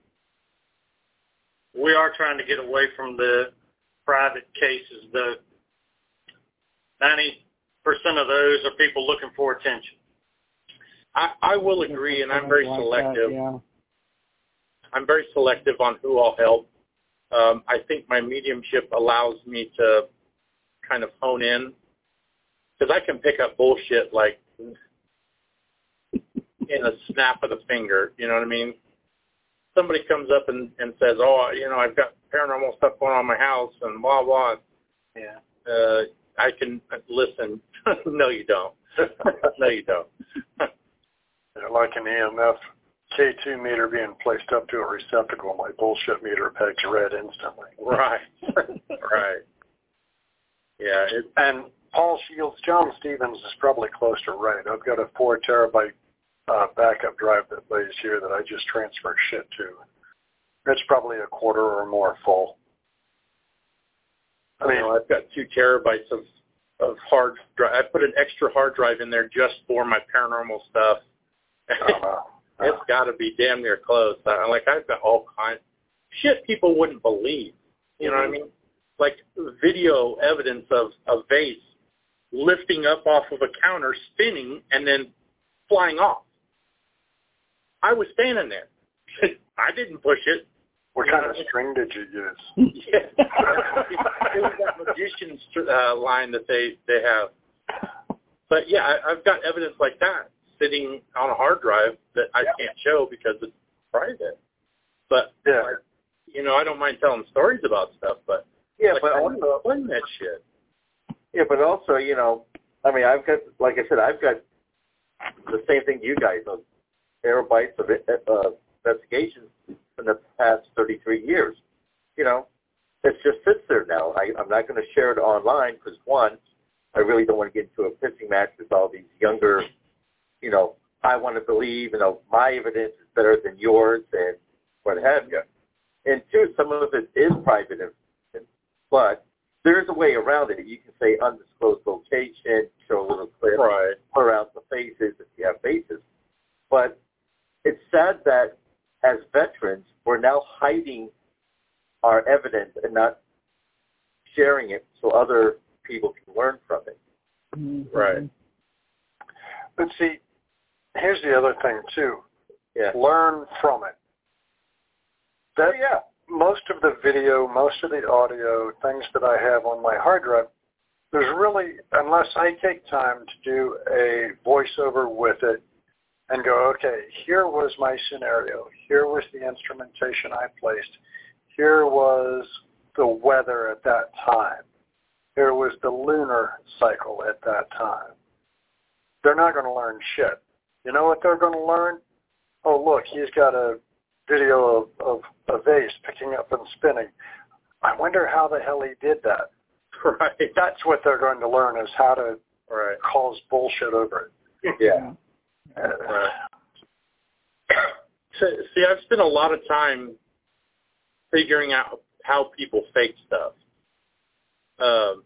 We are trying to get away from the private cases, though. Ninety percent of those are people looking for attention. I, I will agree, and I'm very that, selective. yeah. I'm very selective on who I'll help. Um, I think my mediumship allows me to kind of hone in because I can pick up bullshit like in a snap of the finger. You know what I mean? Somebody comes up and, and says, "Oh, you know, I've got paranormal stuff going on in my house," and blah blah. Yeah. Uh, I can listen. no, you don't. no, you don't. Yeah, like an EMF K2 meter being placed up to a receptacle, my bullshit meter pegs red instantly. right. right. Yeah. It, And Paul Shields, John Stevens is probably close to right. I've got a four terabyte uh, backup drive that lays here that I just transfer shit to. It's probably a quarter or more full. I mean, I've got two terabytes of of hard drive. I put an extra hard drive in there just for my paranormal stuff. wow. it's got to be damn near close. I, like I've got all kinds of shit people wouldn't believe. You know what I mean? Like video evidence of a vase lifting up off of a counter, spinning, and then flying off. I was standing there. I didn't push it. what kind of string did you use? Yeah. it was that magician's uh, line that they they have. But yeah, I, I've got evidence like that sitting on a hard drive that I can't show because it's private. But Yeah. like, you know, I don't mind telling stories about stuff, but Yeah, like, but I also, explain that shit. yeah, but also, you know, I mean, I've got, like I said, I've got the same thing you guys, those terabytes of uh, investigations in the past 33 years. You know, it just sits there now. I, I'm not going to share it online because one, I really don't want to get into a pissing match with all these younger, you know, I want to believe, you know, my evidence is better than yours and what have you. And two, some of it is private information, but there's a way around it. You can say undisclosed location, show a little clip, Right. blur out the faces if you have faces. But it's sad that as veterans, we're now hiding our evidence and not sharing it so other people can learn from it. Mhm. Right. But see, here's the other thing too. Yeah. Learn from it. That Oh, yeah. most of the video, most of the audio, things that I have on my hard drive, there's really, unless I take time to do a voiceover with it and go, okay, here was my scenario. Here was the instrumentation I placed. Here was the weather at that time. Here was the lunar cycle at that time. They're not going to learn shit. You know what they're going to learn? Oh, look, he's got a video of, of a vase picking up and spinning. I wonder how the hell he did that. Right. That's what they're going to learn is how to Right. cause bullshit over it. Yeah. See, I've spent a lot of time figuring out how people fake stuff. Um,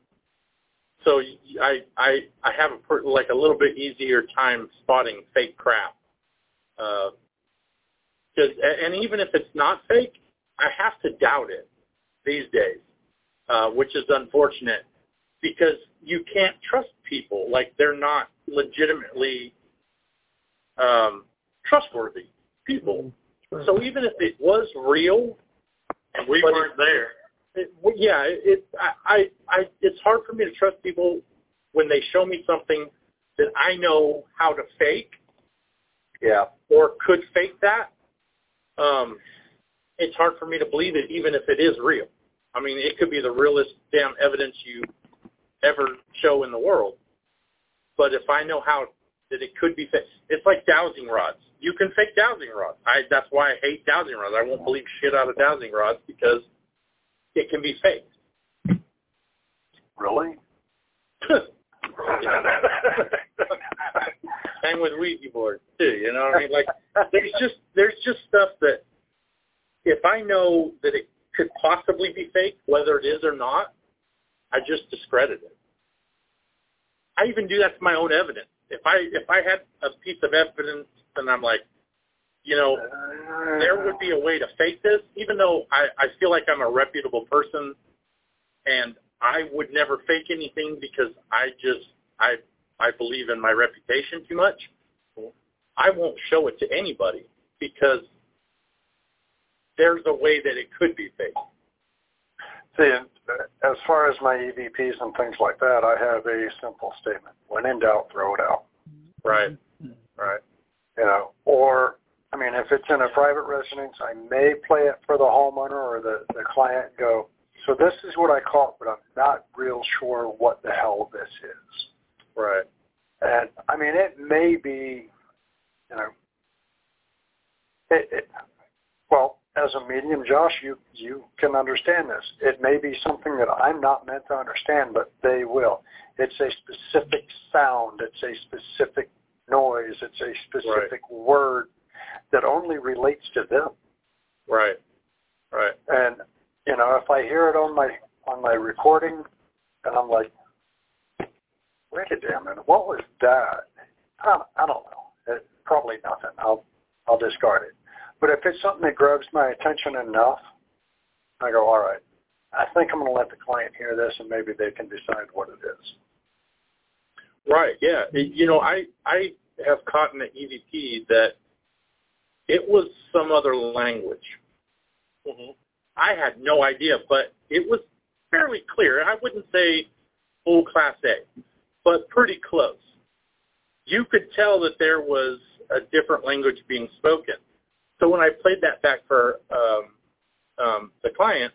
so I I I have a per, like a little bit easier time spotting fake crap. Uh, and even if it's not fake, I have to doubt it these days, uh, which is unfortunate because you can't trust people like they're not legitimately um, trustworthy people. So even if it was real, And we weren't there. it, well, yeah, it, it I, I, I, it's hard for me to trust people when they show me something that I know how to fake Yeah. or could fake that. Um, it's hard for me to believe it, even if it is real. I mean, it could be the realest damn evidence you ever show in the world. But if I know how that it could be fake, it's like dowsing rods. You can fake dowsing rods. I that's why I hate dowsing rods. I won't believe shit out of dowsing rods because it can be faked. Really? Same with Ouija boards too. You know what I mean? Like there's just there's just stuff that if I know that it could possibly be fake, whether it is or not, I just discredit it. I even do that to my own evidence. If I if I had a piece of evidence and I'm like, you know, there would be a way to fake this, even though I, I feel like I'm a reputable person and I would never fake anything because I just I I believe in my reputation too much. I won't show it to anybody because there's a way that it could be fake. See, as far as my EVPs and things like that, I have a simple statement: when in doubt, throw it out. Mm-hmm. Right. Mm-hmm. Right. You know, or I mean, if it's in a private residence, I may play it for the homeowner or the the client. And go. So this is what I caught, but I'm not real sure what the hell this is. Right. And I mean, it may be, you know, it, it, well, as a medium, Josh, you you can understand this. It may be something that I'm not meant to understand, but they will. It's a specific sound. It's a specific noise. It's a specific right. word that only relates to them. Right. Right. And you know, if I hear it on my on my recording, and I'm like, wait a damn minute, what was that? I, I don't know. It, probably nothing. I'll I'll discard it. But if it's something that grabs my attention enough, I go, all right, I think I'm going to let the client hear this, and maybe they can decide what it is. Right. Yeah. You know, I I have caught in the EVP that it was some other language. Mm-hmm. I had no idea, but it was fairly clear. I wouldn't say full class A, but pretty close. You could tell that there was a different language being spoken. So when I played that back for um, um, the client,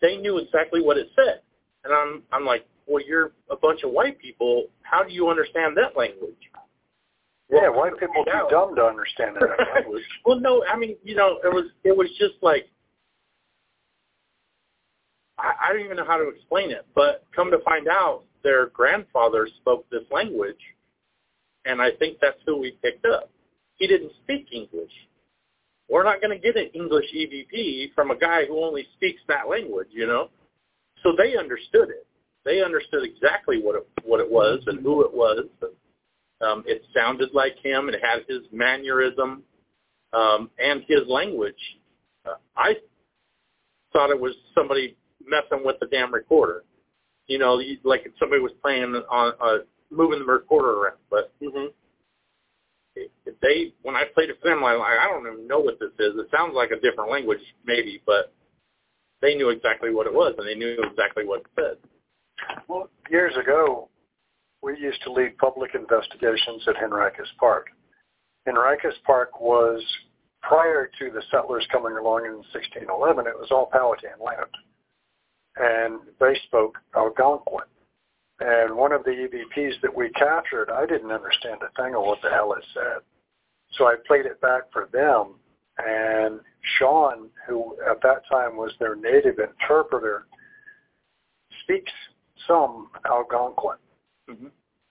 they knew exactly what it said, and I'm I'm like, well, you're a bunch of white people. How do you understand that language? Well, yeah, white people too dumb to understand that language. well, no, I mean, you know, it was it was just like I, I don't even know how to explain it. But come to find out, their grandfather spoke this language, and I think that's who we picked up. He didn't speak English. We're not going to get an English EVP from a guy who only speaks that language, you know. So they understood it. They understood exactly what it what it was and who it was. Um, it sounded like him. It had his mannerism um, and his language. Uh, I thought it was somebody messing with the damn recorder. You know, like somebody was playing on uh, moving the recorder around. But mm-hmm if they when I played it for them, I I don't even know what this is. It sounds like a different language, maybe, but they knew exactly what it was and they knew exactly what it said. Well, years ago, we used to lead public investigations at Henricus Park. Henricus Park was prior to the settlers coming along in 1611. It was all Powhatan land, and they spoke Algonquin. And one of the EVPs that we captured, I didn't understand a thing of what the hell it said. So I played it back for them, and Sean, who at that time was their native interpreter, speaks some Algonquin. Mm-hmm.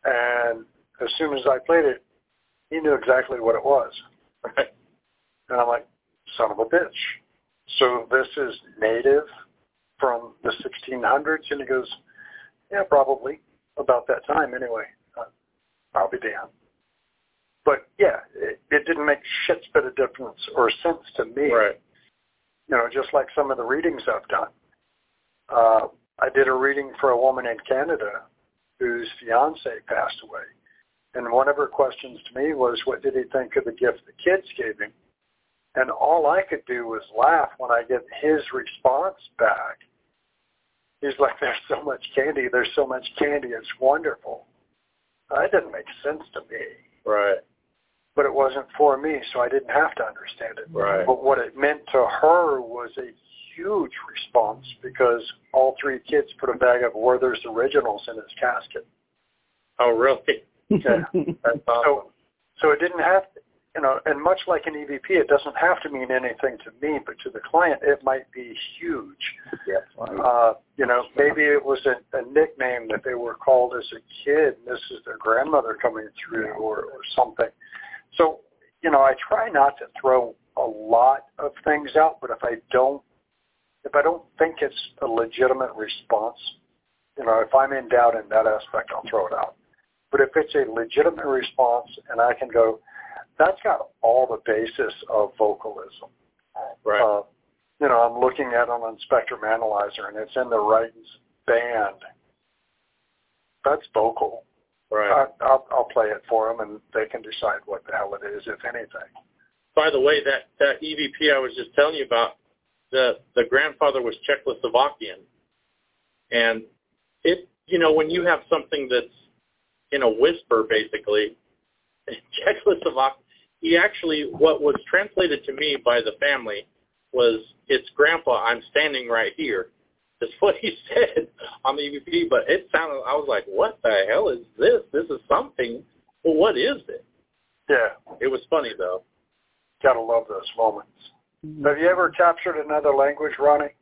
And as soon as I played it, he knew exactly what it was. and I'm like, son of a bitch. So this is native from the 1600s? And he goes, yeah, probably about that time anyway. Uh, I'll be damned. But yeah, it, it didn't make shit's bit of difference or sense to me. Right. You know, just like some of the readings I've done. Uh, I did a reading for a woman in Canada whose fiance passed away. And one of her questions to me was, what did he think of the gift the kids gave him? And all I could do was laugh when I get his response back He's like, there's so much candy. There's so much candy. It's wonderful. Uh, that didn't make sense to me. Right. But it wasn't for me, so I didn't have to understand it. Right. But what it meant to her was a huge response because all three kids put a bag of Werther's Originals in his casket. Oh, really? Yeah. That's awesome. So, so it didn't have, you know, and much like an EVP, it doesn't have to mean anything to me, but to the client, it might be huge. Yes. Uh, you know, maybe it was a, a nickname that they were called as a kid, and this is their grandmother coming through, or, or something. So, you know, I try not to throw a lot of things out, but if I don't, if I don't think it's a legitimate response, you know, if I'm in doubt in that aspect, I'll throw it out. But if it's a legitimate response and I can go, that's got all the basis of vocalism. Right. Uh, you know, I'm looking at it on Spectrum Analyzer and it's in the right band. That's vocal. right. I, I'll, I'll play it for them and they can decide what the hell it is, if anything. By the way, that that EVP I was just telling you about, the the grandfather was Czechoslovakian, and it you know when you have something that's in a whisper basically, Czechoslovak. He actually what was translated to me by the family was it's grandpa. I'm standing right here. That's what he said on the EVP, but it sounded. I was like, what the hell is this? This is something. Well, what is it? Yeah, It was funny though. gotta love those moments. Have you ever captured another language, Ronnie?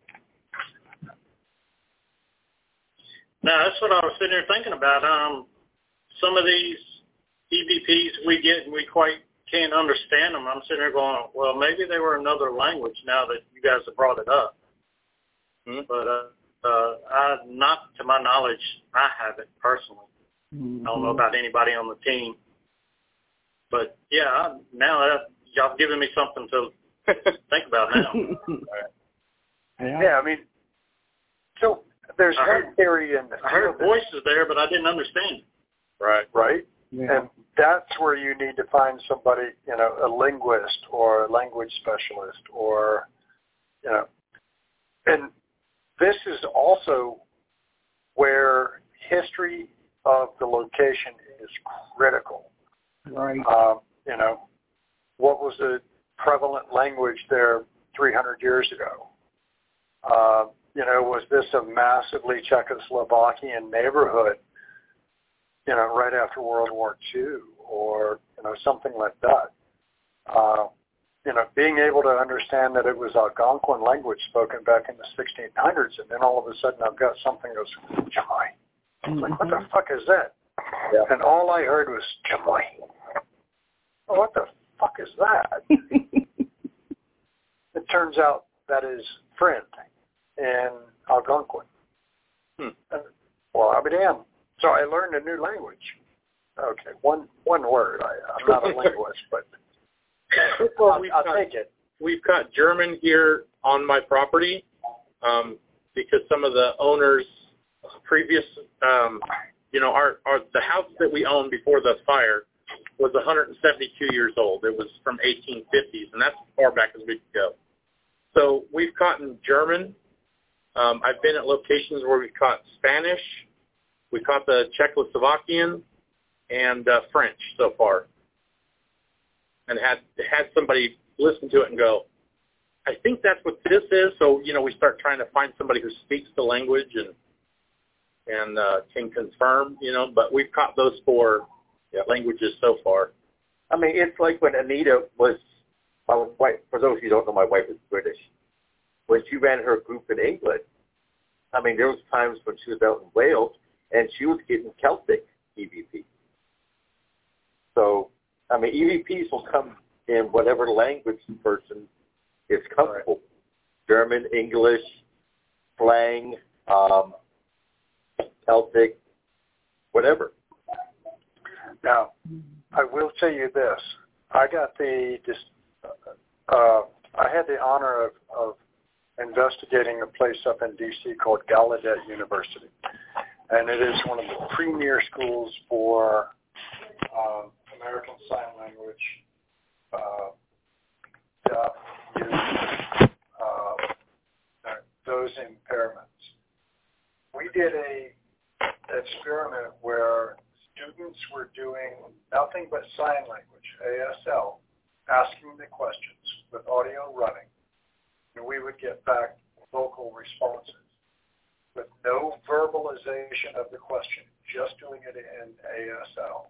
Now that's what I was sitting there thinking about. Um, some of these EVPs we get and we quite can't understand them. I'm sitting there going, well, maybe they were another language now that you guys have brought it up. Hmm? But uh, uh, I, not to my knowledge, I haven't personally. I don't know about anybody on the team. But yeah, I, now that y'all giving me something to think about now. yeah. Yeah, I mean, so there's I heard- theory in the I heard voices there, but I didn't understand. Right. right? Yeah. And that's where you need to find somebody, you know, a linguist or a language specialist or, you know, and this is also where history of the location is critical. Right. Um, you know, what was the prevalent language there 300 years ago? Uh, you know, was this a massively Czechoslovakian neighborhood, you know, right after World War II or, you know, something like that? Uh, you know, being able to understand that it was Algonquin language spoken back in the 1600s, and then all of a sudden I've got something that goes, Chamoy. I'm like, what the fuck is that? Yeah. And all I heard was Chamoy. Oh, what the fuck is that? it turns out that is friend in Algonquin. Hmm. And, well, I'll be damned. So I learned a new language. Okay, one one word. I, I'm not a linguist, but Well, I'll, I'll got- take it. we've got German here on my property um, because some of the owners previous, um, you know, our, our the house that we owned before the fire was 172 years old. It was from 1850s, and that's as far back as we could go. So we've caught in German. Um, I've been at locations where we've caught Spanish. We caught the Czechoslovakian and uh, French so far, and had had somebody listen to it and go, I think that's what this is. So you know, we start trying to find somebody who speaks the language and and uh, can confirm. You know, but we've caught those four languages so far. I mean, it's like when Anita was, my wife, for those of you who don't know, my wife is British. When she ran her group in England, I mean, there was times when she was out in Wales and she was getting Celtic EVP. So, I mean, EVPs will come in whatever language the person is comfortable. German, English, slang, um, Celtic, whatever. Now, I will tell you this. I got the, dis uh, I had the honor of, of investigating a place up in D.C. called Gallaudet University. And it is one of the premier schools for uh, American Sign Language, uh, deaf, mute, uh, those impairments. We did a experiment where students were doing nothing but sign language, ASL, asking the questions with audio running, and we would get back vocal responses with no verbalization of the question, just doing it in ASL,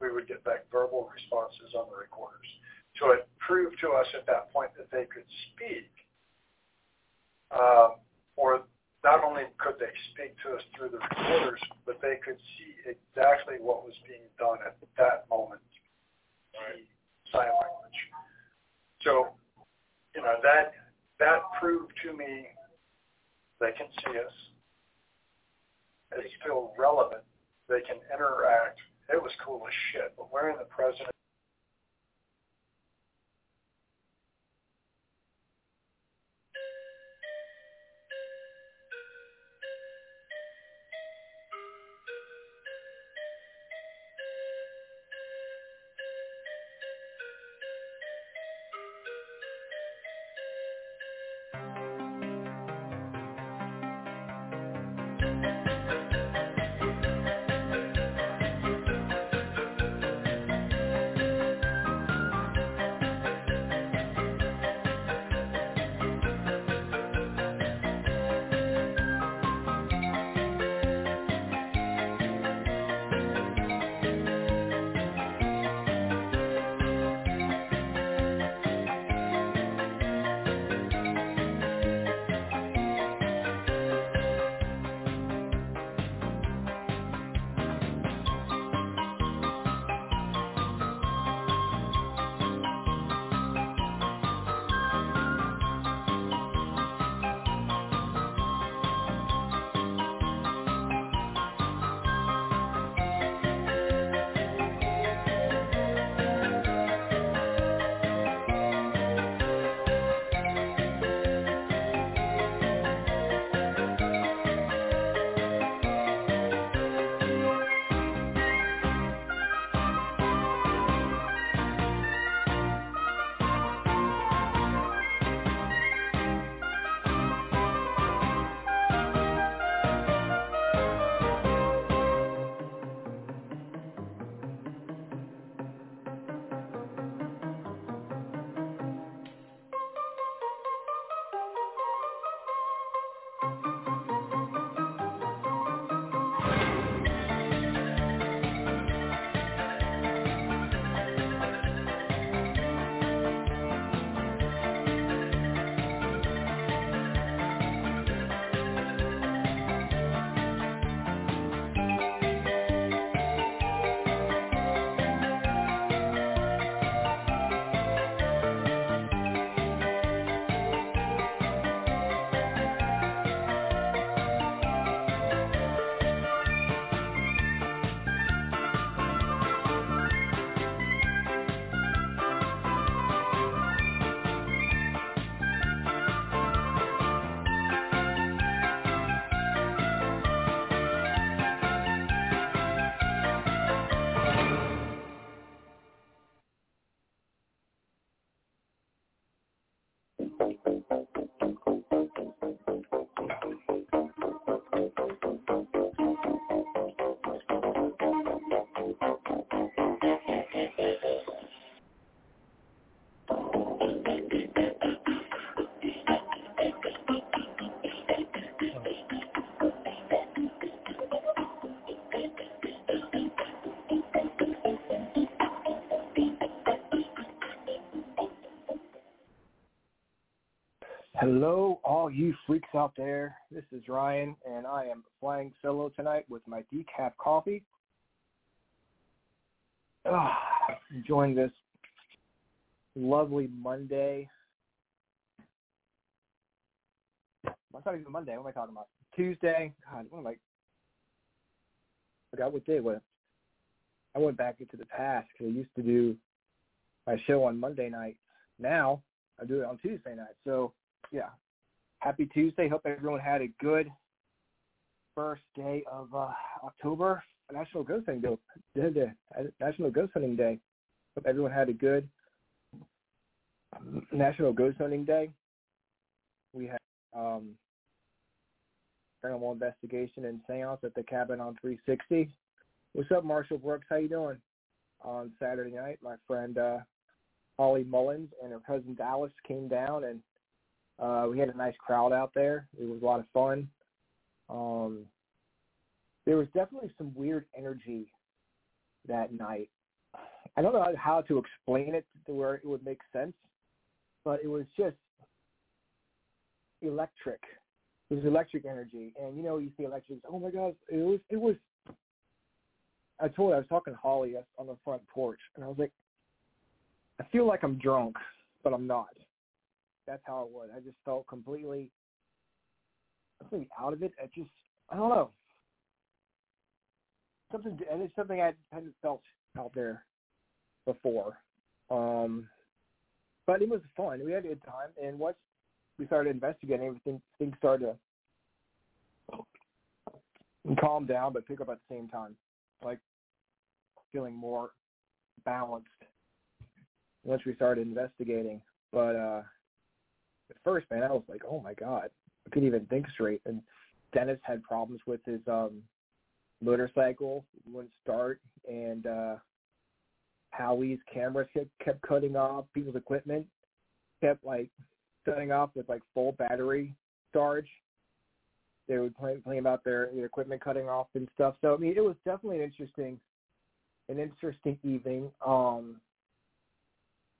we would get back verbal responses on the recorders. So it proved to us at that point that they could speak, um, or not only could they speak to us through the recorders, but they could see exactly what was being done at that moment right. sign language. So, you know, that that proved to me they can see us. It's still relevant. They can interact. It was cool as shit. But wearing the president Hello, all you freaks out there. This is Ryan, and I am flying solo tonight with my decaf coffee. Ah, enjoying this lovely Monday. It's not even Monday. What am I talking about? Tuesday. God, what am I? I forgot what day was. I went back into the past because I used to do my show on Monday night. Now I do it on Tuesday night. So yeah. Happy Tuesday. Hope everyone had a good first day of uh, October, National Ghost Hunting Day. National Ghost Hunting Day. Hope everyone had a good National Ghost Hunting Day. We had um, paranormal investigation and seance at the cabin on 360. What's up, Marshall Brooks? How you doing? On Saturday night, my friend uh, Holly Mullins and her cousin Dallas came down and uh, we had a nice crowd out there. It was a lot of fun. Um, there was definitely some weird energy that night. I don't know how to explain it to where it would make sense, but it was just electric. It was electric energy, and you know, you see electric. Oh my God! It was. It was. I told you I was talking to Holly on the front porch, and I was like, I feel like I'm drunk, but I'm not that's how it was. I just felt completely something out of it. I just I don't know something and it's something I hadn't felt out there before. Um, but it was fun. We had a good time, and once we started investigating, everything things started to calm down, but pick up at the same time, like feeling more balanced once we started investigating. But uh at first, man, I was like, oh my god, I couldn't even think straight. And Dennis had problems with his um motorcycle wouldn't start, and uh Howie's cameras kept, kept cutting off. People's equipment kept like shutting off with like full battery charge. They would play, play about their, their equipment cutting off and stuff. So I mean, it was definitely an interesting, an interesting evening. Um,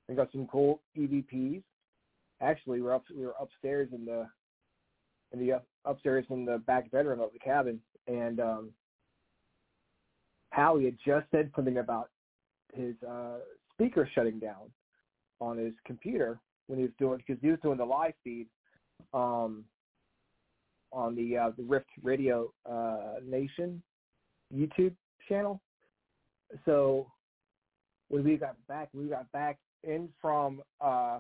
we got some cool EVPs. Actually, we're up we were upstairs in the in the up, upstairs in the back bedroom of the cabin, and um, Howie had just said something about his uh, speaker shutting down on his computer when he was doing because he was doing the live feed um, on the uh, the Rift Radio uh, Nation YouTube channel. So when we got back, we got back in from uh,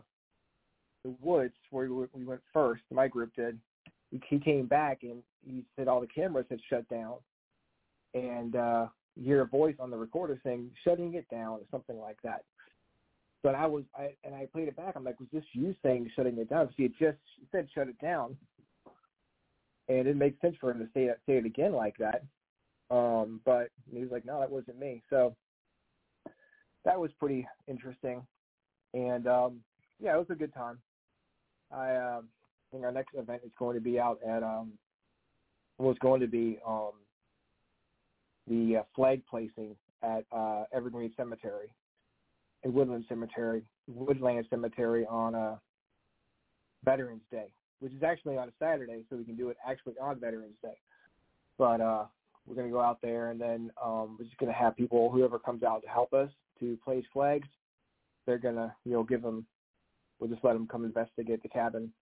the woods where we, we went first. My group did. He came back and he said all the cameras had shut down, and uh, you hear a voice on the recorder saying shutting it down or something like that. But I was, I and I played it back. I'm like, was this you saying shutting it down? She had just said shut it down, and it makes sense for him to say it, say it again like that. Um, but he was like, no, that wasn't me. So that was pretty interesting, and um, yeah, it was a good time. I um, think our next event is going to be out at um, was going to be um, the uh, flag placing at uh, Evergreen Cemetery and Woodland Cemetery, Woodland Cemetery on uh, Veterans Day, which is actually on a Saturday, so we can do it actually on Veterans Day. But uh, we're going to go out there, and then um, we're just going to have people, whoever comes out to help us to place flags, they're going to, you know, give them, we'll just let them come investigate the cabin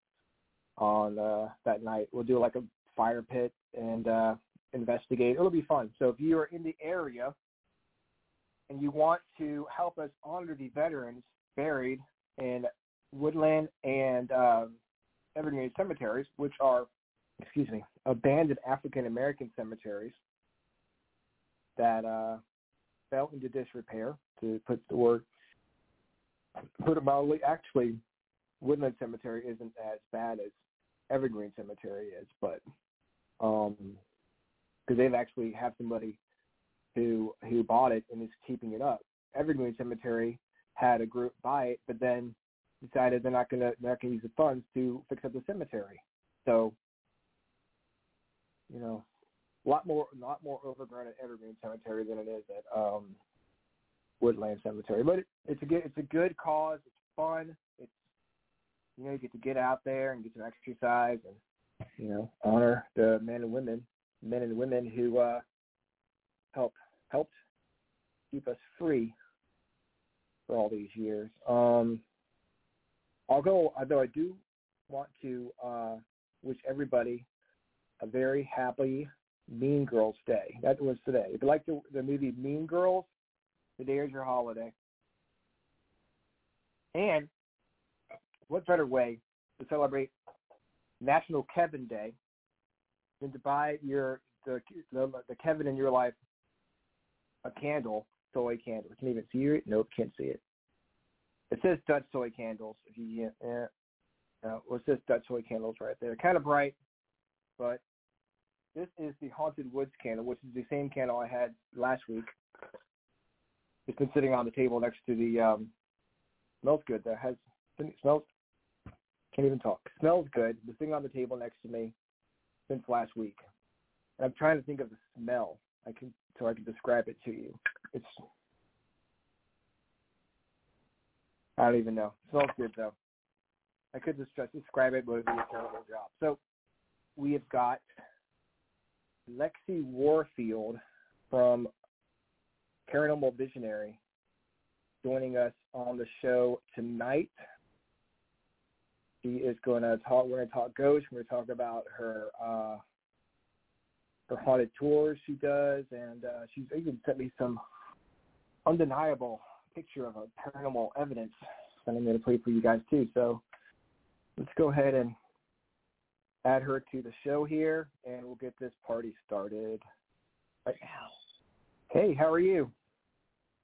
on uh, that night. We'll do like a fire pit and uh, investigate. It'll be fun. So if you are in the area and you want to help us honor the veterans buried in Woodland and um, Evergreen cemeteries, which are, excuse me, abandoned African American cemeteries that uh, fell into disrepair, to put the word, it. Actually, Woodland Cemetery isn't as bad as Evergreen Cemetery is, but um, because they've actually have somebody who who bought it and is keeping it up. Evergreen Cemetery had a group buy it, but then decided they're not gonna they're not gonna use the funds to fix up the cemetery. So, you know, a lot more a lot more overgrown at Evergreen Cemetery than it is at um, Woodland Cemetery. But it, it's a good it's a good cause. It's fun. It's you know you get to get out there and get some exercise and you know honor the men and women men and women who uh, help helped keep us free for all these years. Um, although although I do want to uh, wish everybody a very happy Mean Girls Day. That was today. If you like the, the movie Mean Girls, today is your holiday. And what better way to celebrate National Kevin Day than to buy your the, the the Kevin in your life a candle, soy candle. Can you even see it? Nope, can't see it. It says Dutch soy candles. If you yeah, well, it says Dutch soy candles right there. Kind of bright, but this is the Haunted Woods candle, which is the same candle I had last week. It's been sitting on the table next to the um smells good. That has smells can't even talk. Smells good. The thing on the table next to me since last week. And I'm trying to think of the smell. I can so I can describe it to you. It's I don't even know. It smells good though. I could just describe it, but it would be a terrible job. So we have got Lexi Warfield from Paranormal Visionary joining us on the show tonight. She is going to talk. We're going to talk ghosts. We're going to talk about her uh, her haunted tours she does, and uh, she's even sent me some undeniable picture of a paranormal evidence that I'm going to play for you guys too. So let's go ahead and add her to the show here, and we'll get this party started right now. Hey, how are you?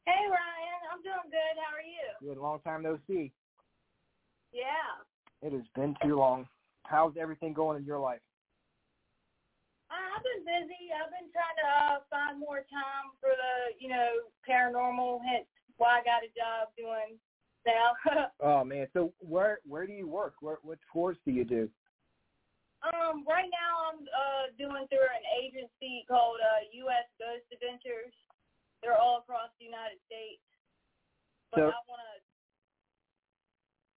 Hey Ryan, I'm doing good. How are you? Good. Long time no see. Yeah. It has been too long. How's everything going in your life? I've been busy. I've been trying to uh, find more time for the, you know, paranormal. Hence why I got a job doing now. oh man, so where where do you work? Where, what tours do you do? Um, right now I'm uh, doing through an agency called uh, U.S. Ghost Adventures. They're all across the United States. But So- I want to,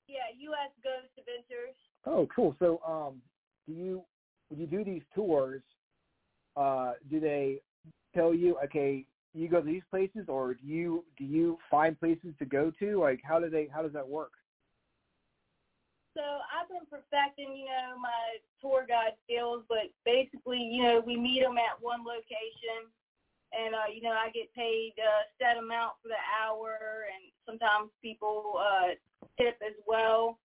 yeah, U.S. Ghost Adventures. Oh, cool. So, um, do you when you do these tours, uh, do they tell you, okay, you go to these places, or do you do you find places to go to? Like, how do they how does that work? So I've been perfecting, you know, my tour guide skills, but basically, you know, we meet them at one location, and uh, you know, I get paid a set amount for the hour, and sometimes people uh, tip as well.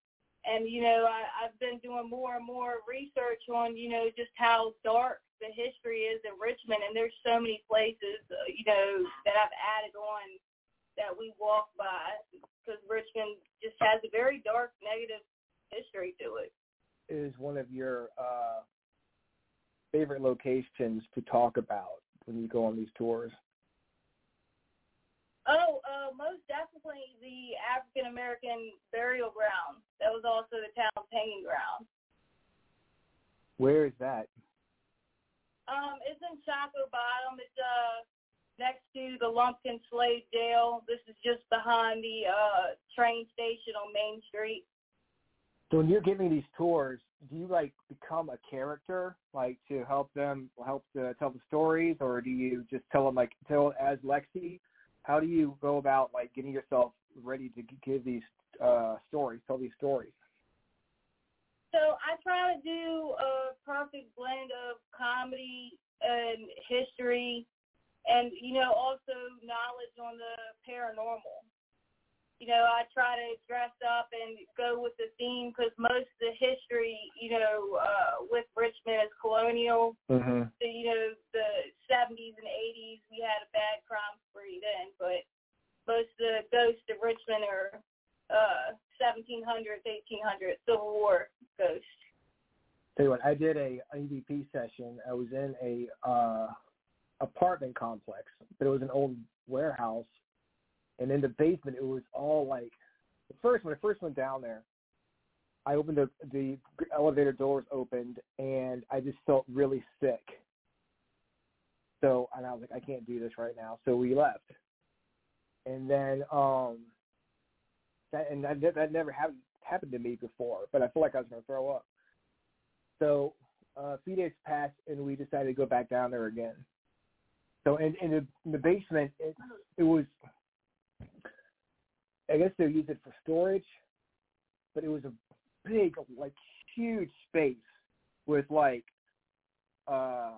And you know, I, I've been doing more and more research on, you know, just how dark the history is in Richmond, and there's so many places, uh, you know, that I've added on that we walk by because Richmond just has a very dark, negative history to it. it. Is one of your uh, favorite locations to talk about when you go on these tours? Oh, uh, most definitely the African American burial ground. That was also the town's hanging ground. Where is that? Um, it's in Shockoe Bottom. It's uh next to the Lumpkin Slave Jail. This is just behind the uh train station on Main Street. So when you're giving these tours, do you like become a character, like to help them help to tell the stories, or do you just tell them like tell as Lexi? How do you go about like getting yourself ready to give these uh, stories, tell these stories? So I try to do a perfect blend of comedy and history and, you know, also knowledge on the paranormal. You know, I try to dress up and go with the theme because most of the history, you know, uh, with Richmond is colonial. Mm-hmm. So, you know, the 70s and 80s, we had a bad crime spree then, but most of the ghosts of Richmond are uh, 1700s, 1800s, Civil War ghosts. Tell you what, I did a EVP session. I was in a uh, apartment complex, but it was an old warehouse, and in the basement it was all like. First when I first went down there, I opened the the elevator doors opened, and I just felt really sick. So and I was like, I can't do this right now. So we left, and then um, that and that that never happened happened to me before, but I feel like I was going to throw up. So uh, a few days passed, and we decided to go back down there again. So in, in, the, in the basement, it, it was, I guess they used it for storage, but it was a big, like huge space with like, uh,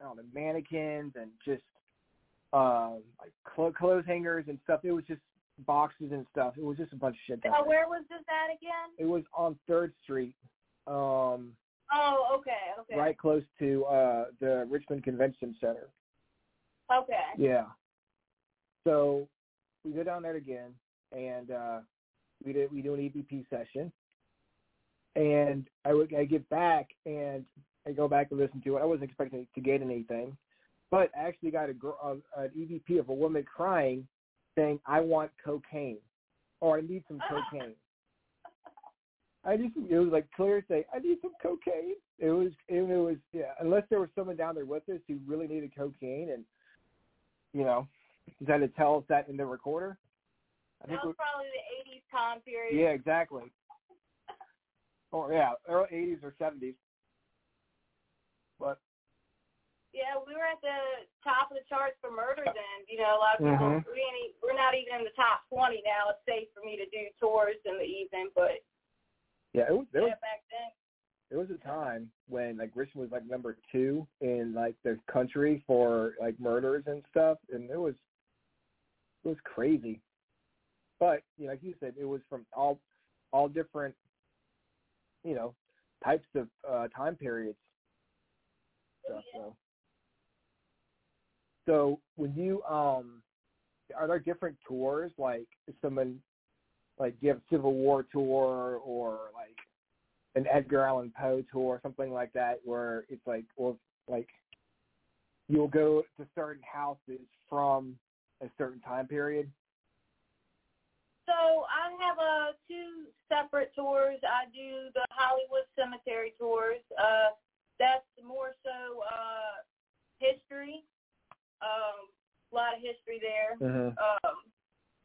I don't know, mannequins and just uh, like clo- clothes hangers and stuff. It was just boxes and stuff. It was just a bunch of shit down Uh, there. where was this at again? It was on Third Street, um, Oh, okay, okay. right close to uh, the Richmond Convention Center. Okay. Yeah. So we go down there again, and uh, we did we do an EVP session, and I would I get back and I go back and listen to it. I wasn't expecting to get anything, but I actually got a, gr- uh, an EVP of a woman crying, saying, "I want cocaine," or "I need some cocaine." I just it was like clear say I need some cocaine. It was it was yeah. Unless there was someone down there with us who really needed cocaine and you know that it tells that in the recorder. I that was probably the 80s time period. Yeah, exactly. or yeah, early 80s or 70s. But yeah, we were at the top of the charts for murder then. Uh, you know, a lot of people mm-hmm. we ain't, we're not even in the top 20 now. It's safe for me to do tours in the evening, but yeah, it was, it yeah, back then. It was a time when like Richmond was like number two in like the country for like murders and stuff, and it was it was crazy. But you know, like you said, it was from all all different you know types of uh, time periods. Stuff, so. so when you um are there different tours like someone like do you have a Civil War tour or like an Edgar Allan Poe tour or something like that where it's like or like you'll go to certain houses from a certain time period? So I have uh, two separate tours. I do the Hollywood Cemetery tours. Uh, that's more so uh, history. Um, a lot of history there. Mm-hmm. Um,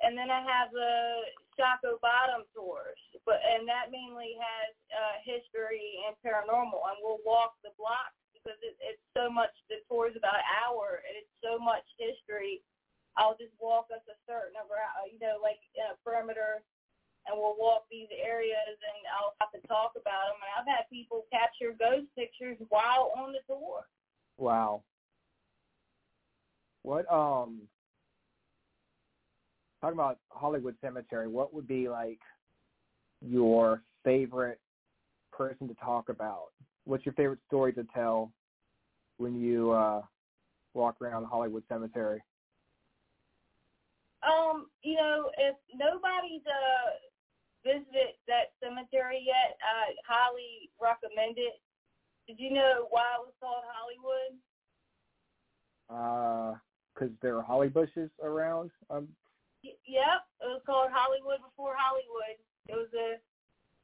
and then I have the Shockoe Bottom tours, but and that mainly has uh, history and paranormal. And we'll walk the blocks because it, it's so much. The tour is about an hour, and it's so much history. I'll just walk us a certain number, uh, you know, like uh, perimeter, and we'll walk these areas, and I'll have to talk about them. And I've had people capture ghost pictures while on the tour. Wow. What um talking about Hollywood Cemetery, what would be like your favorite person to talk about? What's your favorite story to tell when you uh walk around Hollywood Cemetery? Um, you know, if nobody's uh visited that cemetery yet, I highly recommend it. Did you know why it was called Hollywood? Uh, because there are holly bushes around. Um, Y- Yep, it was called Hollywood before Hollywood. It was the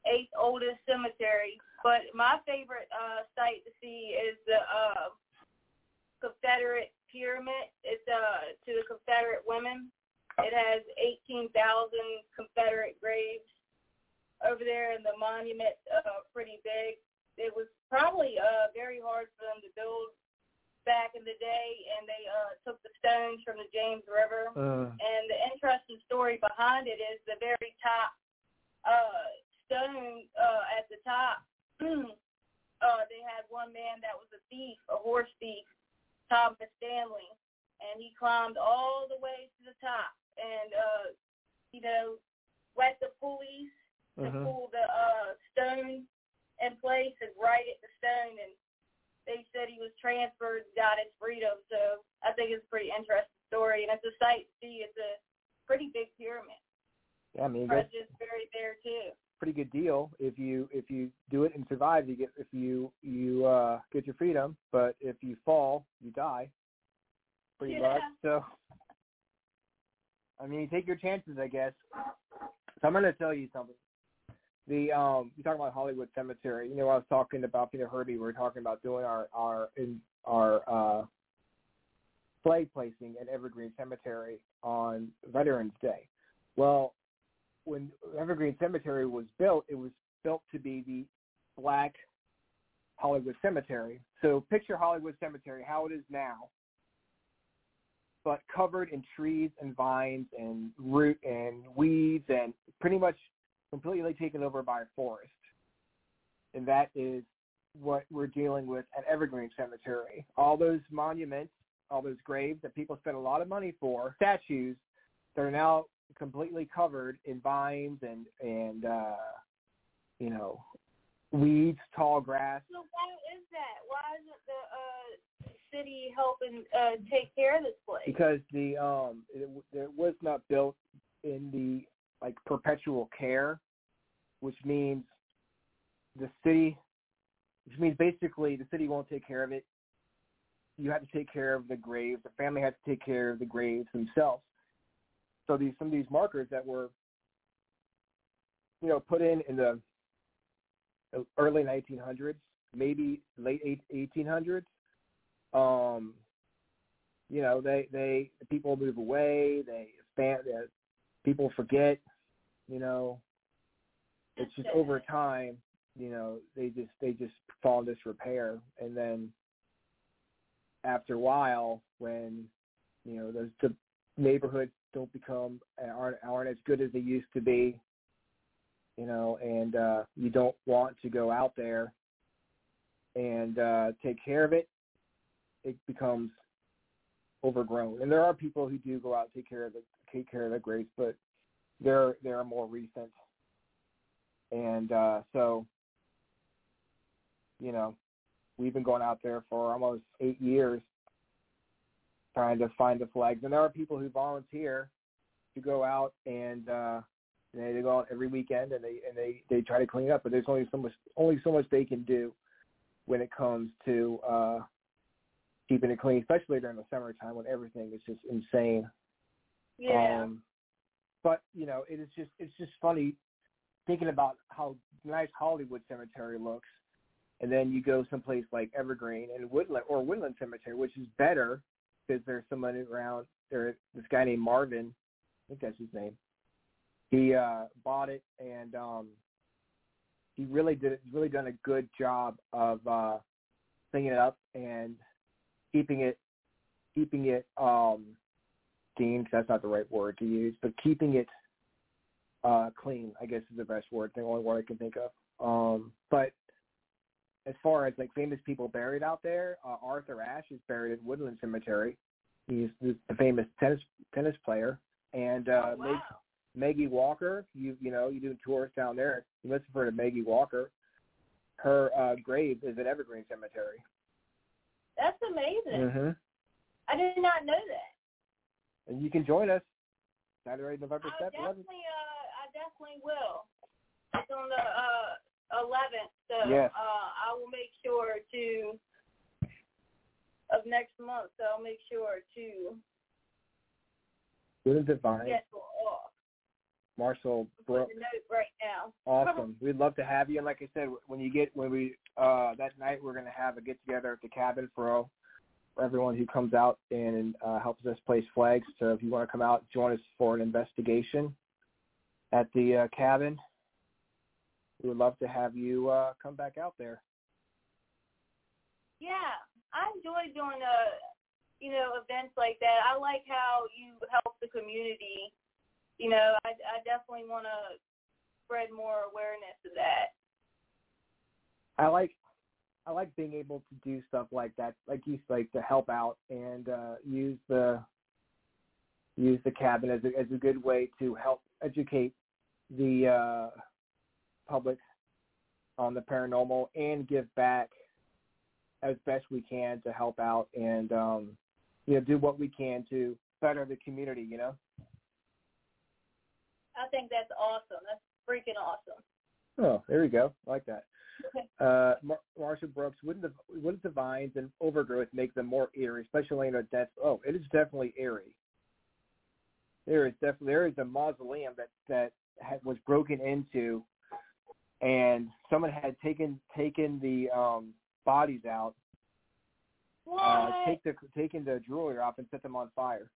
eighth oldest cemetery. But my favorite uh site to see is the uh Confederate pyramid. It's uh to the Confederate women. It has eighteen thousand Confederate graves over there and the monument uh pretty big. It was probably uh very hard for them to build back in the day and they uh took the stones from the James River. uh, And the interesting story behind it is the very top uh, stone uh, at the top. uh, they had one man that was a thief, a horse thief, Thomas Stanley, and he climbed all the way to the top and, uh, you know, wet the pulleys to Mhm. pull the uh, stone in place and right at the stone and they said he was transferred, got his freedom. So I think it's a pretty interesting story, and it's a sight to see. It's a pretty big pyramid. yeah, I mean, just buried there too. pretty good deal if you if you do it and survive. You get if you you uh get your freedom, but if you fall, you die. Pretty Yeah. much. So, I mean, you take your chances, I guess. So I'm going to tell you something. The um, you talking about Hollywood Cemetery. You know, I was talking about Peter Herbie. We were talking about doing our our in our uh, flag placing at Evergreen Cemetery on Veterans Day. Well, when Evergreen Cemetery was built, it was built to be the black Hollywood Cemetery. So picture Hollywood Cemetery, how it is now, but covered in trees and vines and root and weeds and pretty much completely taken over by a forest. And that is what we're dealing with at Evergreen Cemetery. All those monuments, all those graves that people spent a lot of money for, statues, they're now completely covered in vines and and uh you know weeds, tall grass. So why is that? Why isn't the uh, city helping uh, take care of this place? because the um it, it was not built in the like perpetual care, which means the city, which means basically the city won't take care of it. You have to take care of the graves. The family has to take care of the graves themselves. So these some of these markers that were, you know, put in in the early 1900s, maybe late 1800s. Um, you know, they they people move away. They expand. Uh, people forget. You know, it's just over time. You know, they just they just fall in disrepair, and then after a while, when you know those the neighborhoods don't become aren't aren't as good as they used to be. You know, and uh, you don't want to go out there and uh, take care of it, it becomes overgrown. And there are people who do go out and take care of the take care of the graves, but they're they're more recent. And uh, so, you know, we've been going out there for almost eight years trying to find the flags. And there are people who volunteer to go out and uh they, they go out every weekend and they and they they try to clean up, but there's only so much only so much they can do when it comes to uh keeping it clean, especially during the summertime when everything is just insane. Yeah. Um, but you know, it is just it's just funny thinking about how nice Hollywood Cemetery looks, and then you go someplace like Evergreen and Woodland or Woodland Cemetery, which is better because there's somebody around. There, this guy named Marvin, I think that's his name. He uh, bought it and um, he really did really done a good job of uh, cleaning it up and keeping it keeping it um, clean. 'cause that's not the right word to use, but keeping it uh, clean. I guess is the best word. The only word I can think of. Um, but as far as like famous people buried out there, uh, Arthur Ashe is buried at Woodland Cemetery. He's the the famous tennis tennis player, and uh, oh, wow. Meg, Maggie Walker. You you know you do tours down there. You must have heard of Maggie Walker. Her uh, grave is at Evergreen Cemetery. That's amazing. Mm-hmm. I did not know that. And you can join us Saturday, November I seventh. definitely, uh, I definitely will. It's on the uh, 11th, so Yes. uh, I will make sure to of next month. So I'll make sure to Good and divine. schedule off. Marshall Brooks. right now. Awesome. We'd love to have you. And like I said, when you get when we uh that night we're gonna have a get together at the cabin for for everyone who comes out and uh helps us place flags. So if you want to come out, join us for an investigation at the uh, cabin. We would love to have you uh come back out there. Yeah, I enjoy doing uh you know events like that. I like how you help the community. You know, I I definitely want to spread more awareness of that. I like I like being able to do stuff like that, like you like to help out and uh, use the use the cabin as a, as a good way to help educate the uh, public on the paranormal and give back as best we can to help out and um, you know do what we can to better the community. You know. I think that's awesome. That's freaking awesome. Oh, there we go. I like that. Uh, Mar- Marshall Brooks, wouldn't the wouldn't the vines and overgrowth make them more eerie, especially in a dense? Oh, it is definitely eerie. There is definitely there is a mausoleum that that had, was broken into, and someone had taken taken the um, bodies out, What? uh, take the taken the jewelry off and set them on fire.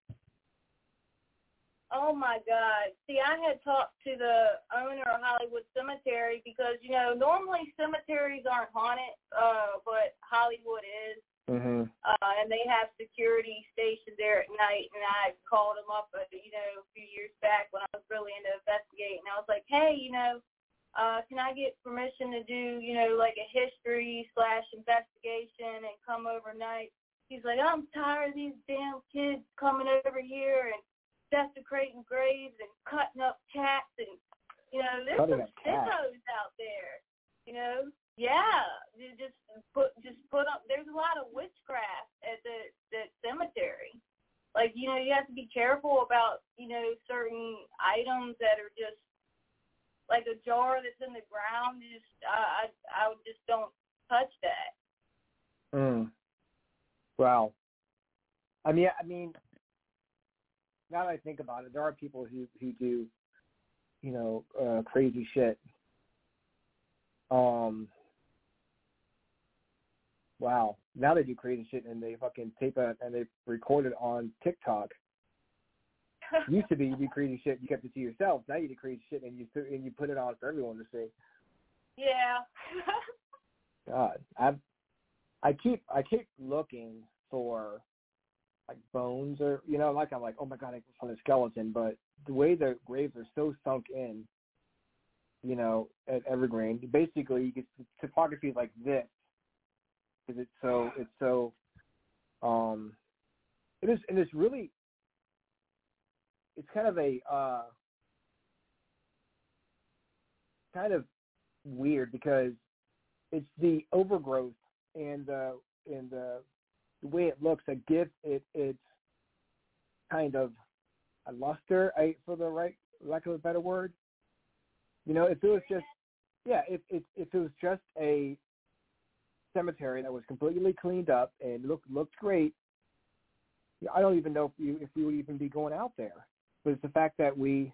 Oh my God. See, I had talked to the owner of Hollywood Cemetery because, you know, normally cemeteries aren't haunted, uh, but Hollywood is. Mm-hmm. Uh, and they have security stationed there at night. And I called them up, uh, you know, a few years back when I was really into investigating. I was like, hey, you know, uh, can I get permission to do, you know, like a history slash investigation and come overnight? He's like, I'm tired of these damn kids coming over here and desecrating graves and cutting up cats and you know there's Cutting some sickos out there you know yeah you just put just put up there's a lot of witchcraft at the the cemetery like you know you have to be careful about you know certain items that are just like a jar that's in the ground just i i, I just don't touch that Mm. Wow. I mean, I mean, now that I think about it, there are people who who do, you know, uh, crazy shit. Um. Wow. Now they do crazy shit and they fucking tape it and they record it on TikTok. Used to be you do crazy shit, you kept it to yourself. Now you do crazy shit and you and you put it on for everyone to see. yeah God, I I keep I keep looking for like bones or you know like I'm like oh my god I can find a skeleton, but the way the graves are so sunk in, you know, at Evergreen, basically you get topography like this, because it's so it's so um it is and it's really it's kind of a uh kind of weird because it's the overgrowth and the and the the way it looks that gives it its kind of a luster I, for the right lack of a better word. You know, if it was just yeah, if if if it was just a cemetery that was completely cleaned up and looked looked great, I don't even know if you if we would even be going out there. But it's the fact that we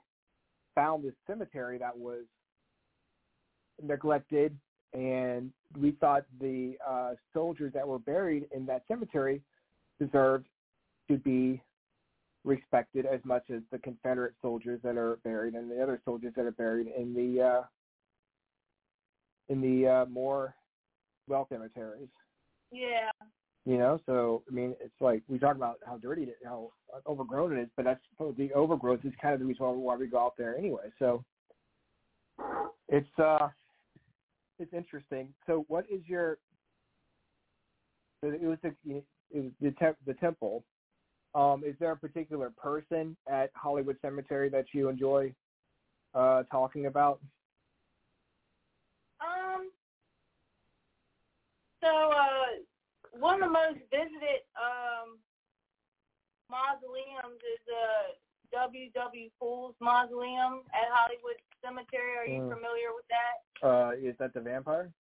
found this cemetery that was neglected and we thought the uh, soldiers that were buried in that cemetery deserved to be respected as much as the Confederate soldiers that are buried and the other soldiers that are buried in the uh, in the uh, more well cemeteries. Yeah. You know, so I mean, it's like we talk about how dirty it, how overgrown it is, but that's the overgrowth is kind of the reason why we go out there anyway. So it's uh it's interesting. So, what is your? It was the it was the, te- the temple. Um, is there a particular person at Hollywood Cemetery that you enjoy uh, talking about? Um. So, uh, one of the most visited um, mausoleums is uh, W. W. Pool's Mausoleum at Hollywood Cemetery. Are you Mm. familiar with that? Uh, is that the vampire?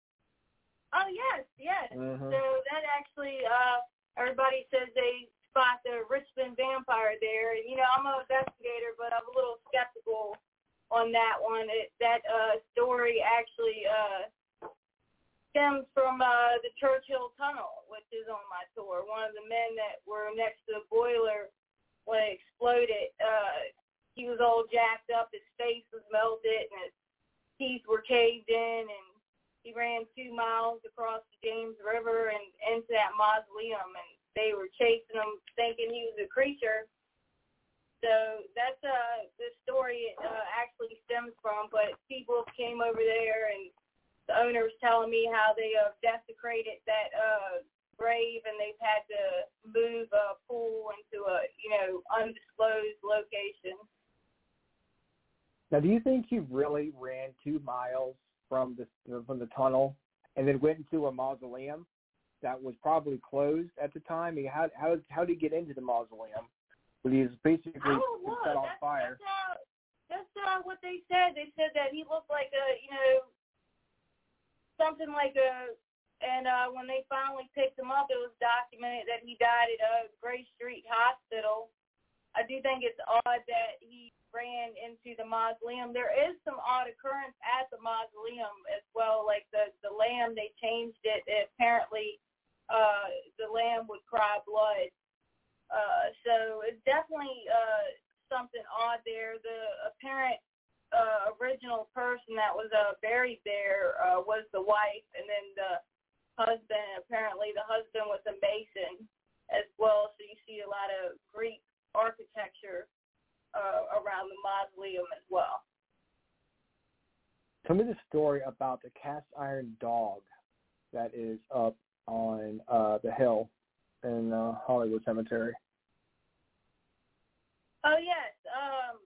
Oh yes, yes. Mhm. So that actually, uh, everybody says they spot the Richmond vampire there. You know, I'm an investigator, but I'm a little skeptical on that one. It, that uh, story actually uh, stems from uh, the Church Hill Tunnel, which is on my tour. One of the men that were next to the boiler when it exploded, uh, he was all jacked up. His face was melted, and his teeth were caved in, and he ran two miles across the James River and into that mausoleum, and they were chasing him, thinking he was a creature. So that's uh the story uh, actually stems from. But people came over there, and the owners telling me how they uh, desecrated that uh grave, and they've had to move a pool into a you know undisclosed location. Now, do you think he really ran two miles from the from the tunnel and then went into a mausoleum that was probably closed at the time? I mean, how how how did he get into the mausoleum? When he was basically don't set on That's, fire. that's how that's uh, what they said. They said that he looked like a you know something like a. And uh, when they finally picked him up, it was documented that he died at a Grace Street Hospital. I do think it's odd that he ran into the mausoleum. There is some odd occurrence at the mausoleum as well. Like the the lamb, they changed it. it apparently, uh, the lamb would cry blood. Uh, so it's definitely uh, something odd there. The apparent uh, original person that was uh, buried there uh, was the wife, and then the husband. Apparently, the husband was a mason as well. So you see a lot of Greek architecture uh, around the mausoleum as well. Tell me the story about the cast iron dog that is up on uh, the hill in uh, Hollywood Cemetery. Oh yes, um,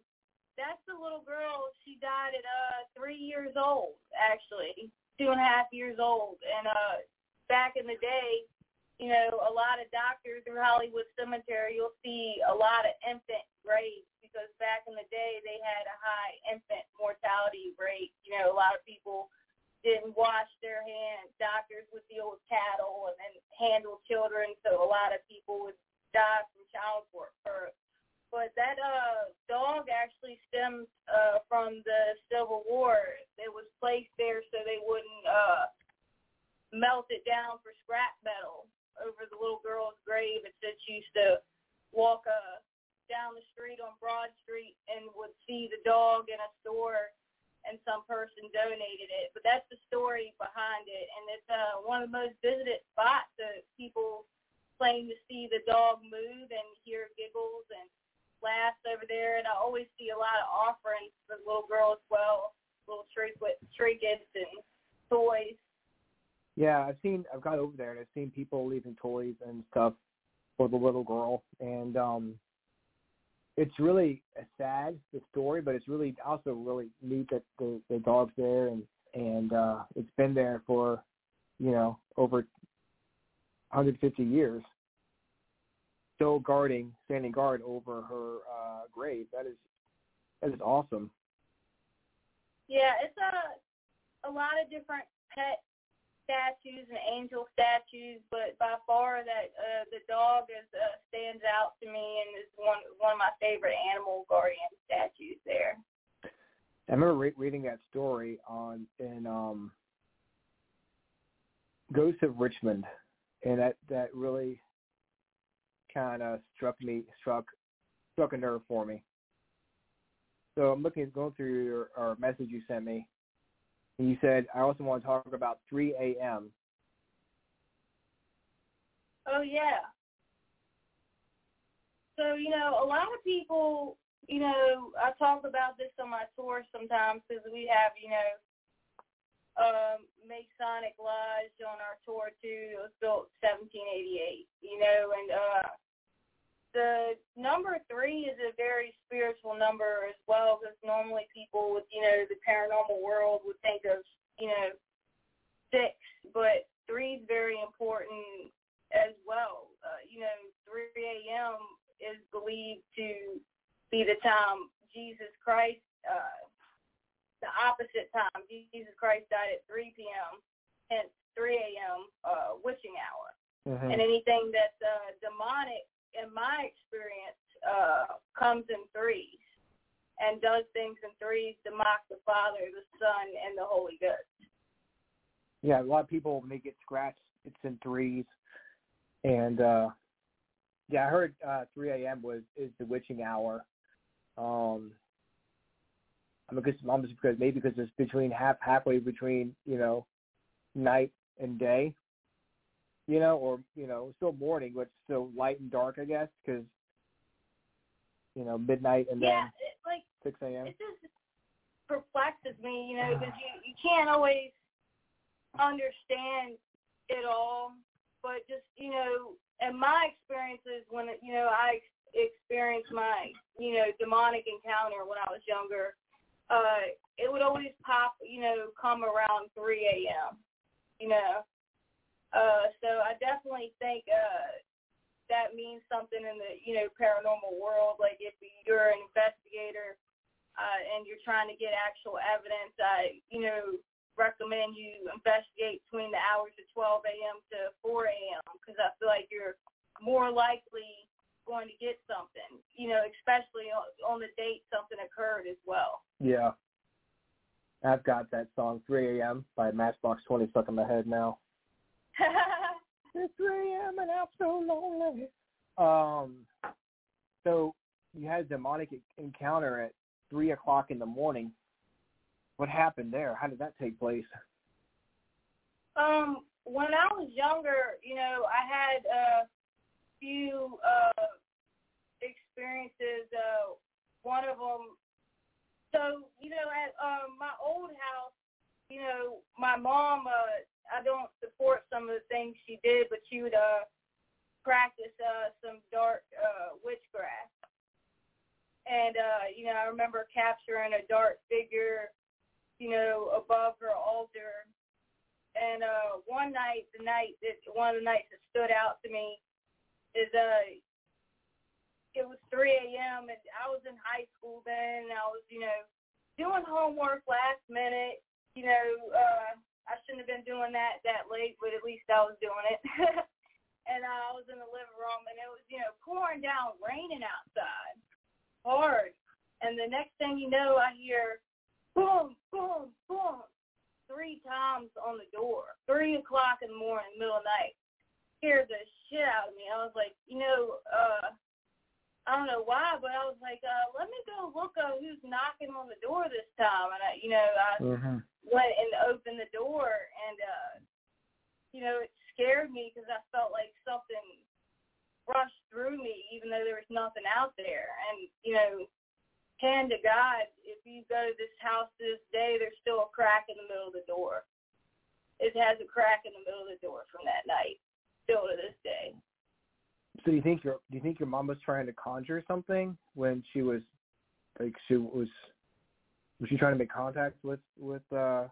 that's the little girl. She died at uh three years old, actually, two and a half years old. And uh, back in the day, you know, a lot of doctors through Hollywood Cemetery, you'll see a lot of infant graves because back in the day they had a high infant mortality rate. You know, a lot of people didn't wash their hands. Doctors would deal with cattle and then handle children, so a lot of people would die from childbirth. But that uh dog actually stems uh from the Civil War. It was placed there so they wouldn't uh melt it down for scrap metal over the little girl's grave. It said she used to walk uh down the street on Broad Street and would see the dog in a store and some person donated it. But that's the story behind it and it's uh one of the most visited spots that people claim to see the dog move and hear giggles and laughs over there and I always see a lot of offerings for the little girl as well, little trinkets and toys. Yeah, I've seen. I've got over there and I've seen people leaving toys and stuff for the little girl, and um, it's really sad the story, but it's really also really neat that the the dog's there and and uh, it's been there for you know over 150 years, still guarding, standing guard over her uh, grave. That is that is awesome. Yeah, it's a a lot of different pet statues and angel statues, but by far that uh, the dog is uh, stands out to me and is one one of my favorite animal guardian statues there. I remember re- reading that story on in um, Ghost of Richmond, and that that really kind of struck me struck struck a nerve for me. So I'm looking going through your or message you sent me, and you said I also want to talk about 3 a.m. Oh yeah. So you know, a lot of people, you know, I talk about this on my tour sometimes because we have, you know, um, Masonic Lodge on our tour too. It was built 1788, you know, and uh, the number three is a very spiritual number as well because normally people with, you know, the paranormal world would think of, you know, six, but three is very important as well. Uh, you know, 3 a.m. is believed to be the time Jesus Christ, uh, the opposite time. Jesus Christ died at 3 p.m., hence 3 a.m. Uh, witching hour. Mm-hmm. And anything that's uh, demonic in my experience, uh, comes in threes and does things in threes to mock the Father, the Son, and the Holy Ghost. Yeah, a lot of people they get scratched, it's in threes, and uh yeah, I heard uh 3 a.m. was is the witching hour. Um, I'm because I'm just because maybe because it's between half halfway between you know night and day, you know, or you know, still morning, but still light and dark, I guess, because you know, midnight and yeah, then it, like 6 a.m. it just perplexes me, you know, because you you can't always understand it all, but just you know, in my experiences when you know I ex- experienced my you know demonic encounter when I was younger, uh, it would always pop, you know, come around 3 a.m. You know, uh, so I definitely think uh, that means something in the you know paranormal world. Like if you're an investigator uh, and you're trying to get actual evidence, I you know recommend you investigate between the hours of 12 a.m. to 4 a.m. because I feel like you're more likely going to get something. You know, especially on, on the date something occurred as well. Yeah. I've got that song 3 a.m. by Matchbox 20 stuck in my head now. It's 3 a.m. and I'm so lonely. Um, so you had a demonic encounter at 3 o'clock in the morning. What happened there? How did that take place? Um, when I was younger, you know, I had a few uh, experiences. Uh, one of them, so you know, at um, my old house, you know, my mom. Uh, I don't support some of the things she did, but she would uh, practice uh, some dark uh, witchcraft. And uh, you know, I remember capturing a dark figure, you know, above her altar and uh one night the night that one of the nights that stood out to me is uh it was three AM and I was in high school then and I was, you know, doing homework last minute, you know, uh I shouldn't have been doing that that late, but at least I was doing it. and uh, I was in the living room and it was, you know, pouring down, raining outside. Hard. And the next thing you know I hear boom, boom, boom three times on the door, three o'clock in the morning, middle of the night. Scared the shit out of me. I was like, you know, uh, I don't know why, but I was like, uh, let me go look at who's knocking on the door this time. And I, you know, I Mm-hmm. went and opened the door, and uh, you know, it scared me because I felt like something rushed through me, even though there was nothing out there. And you know, hand to God, if you go to this house this day, there's still a crack in the middle of the door. it has a crack in the middle of the door from that night, still to this day. Do you think your do you think your mom was trying to conjure something when she was like she was was she trying to make contact with with uh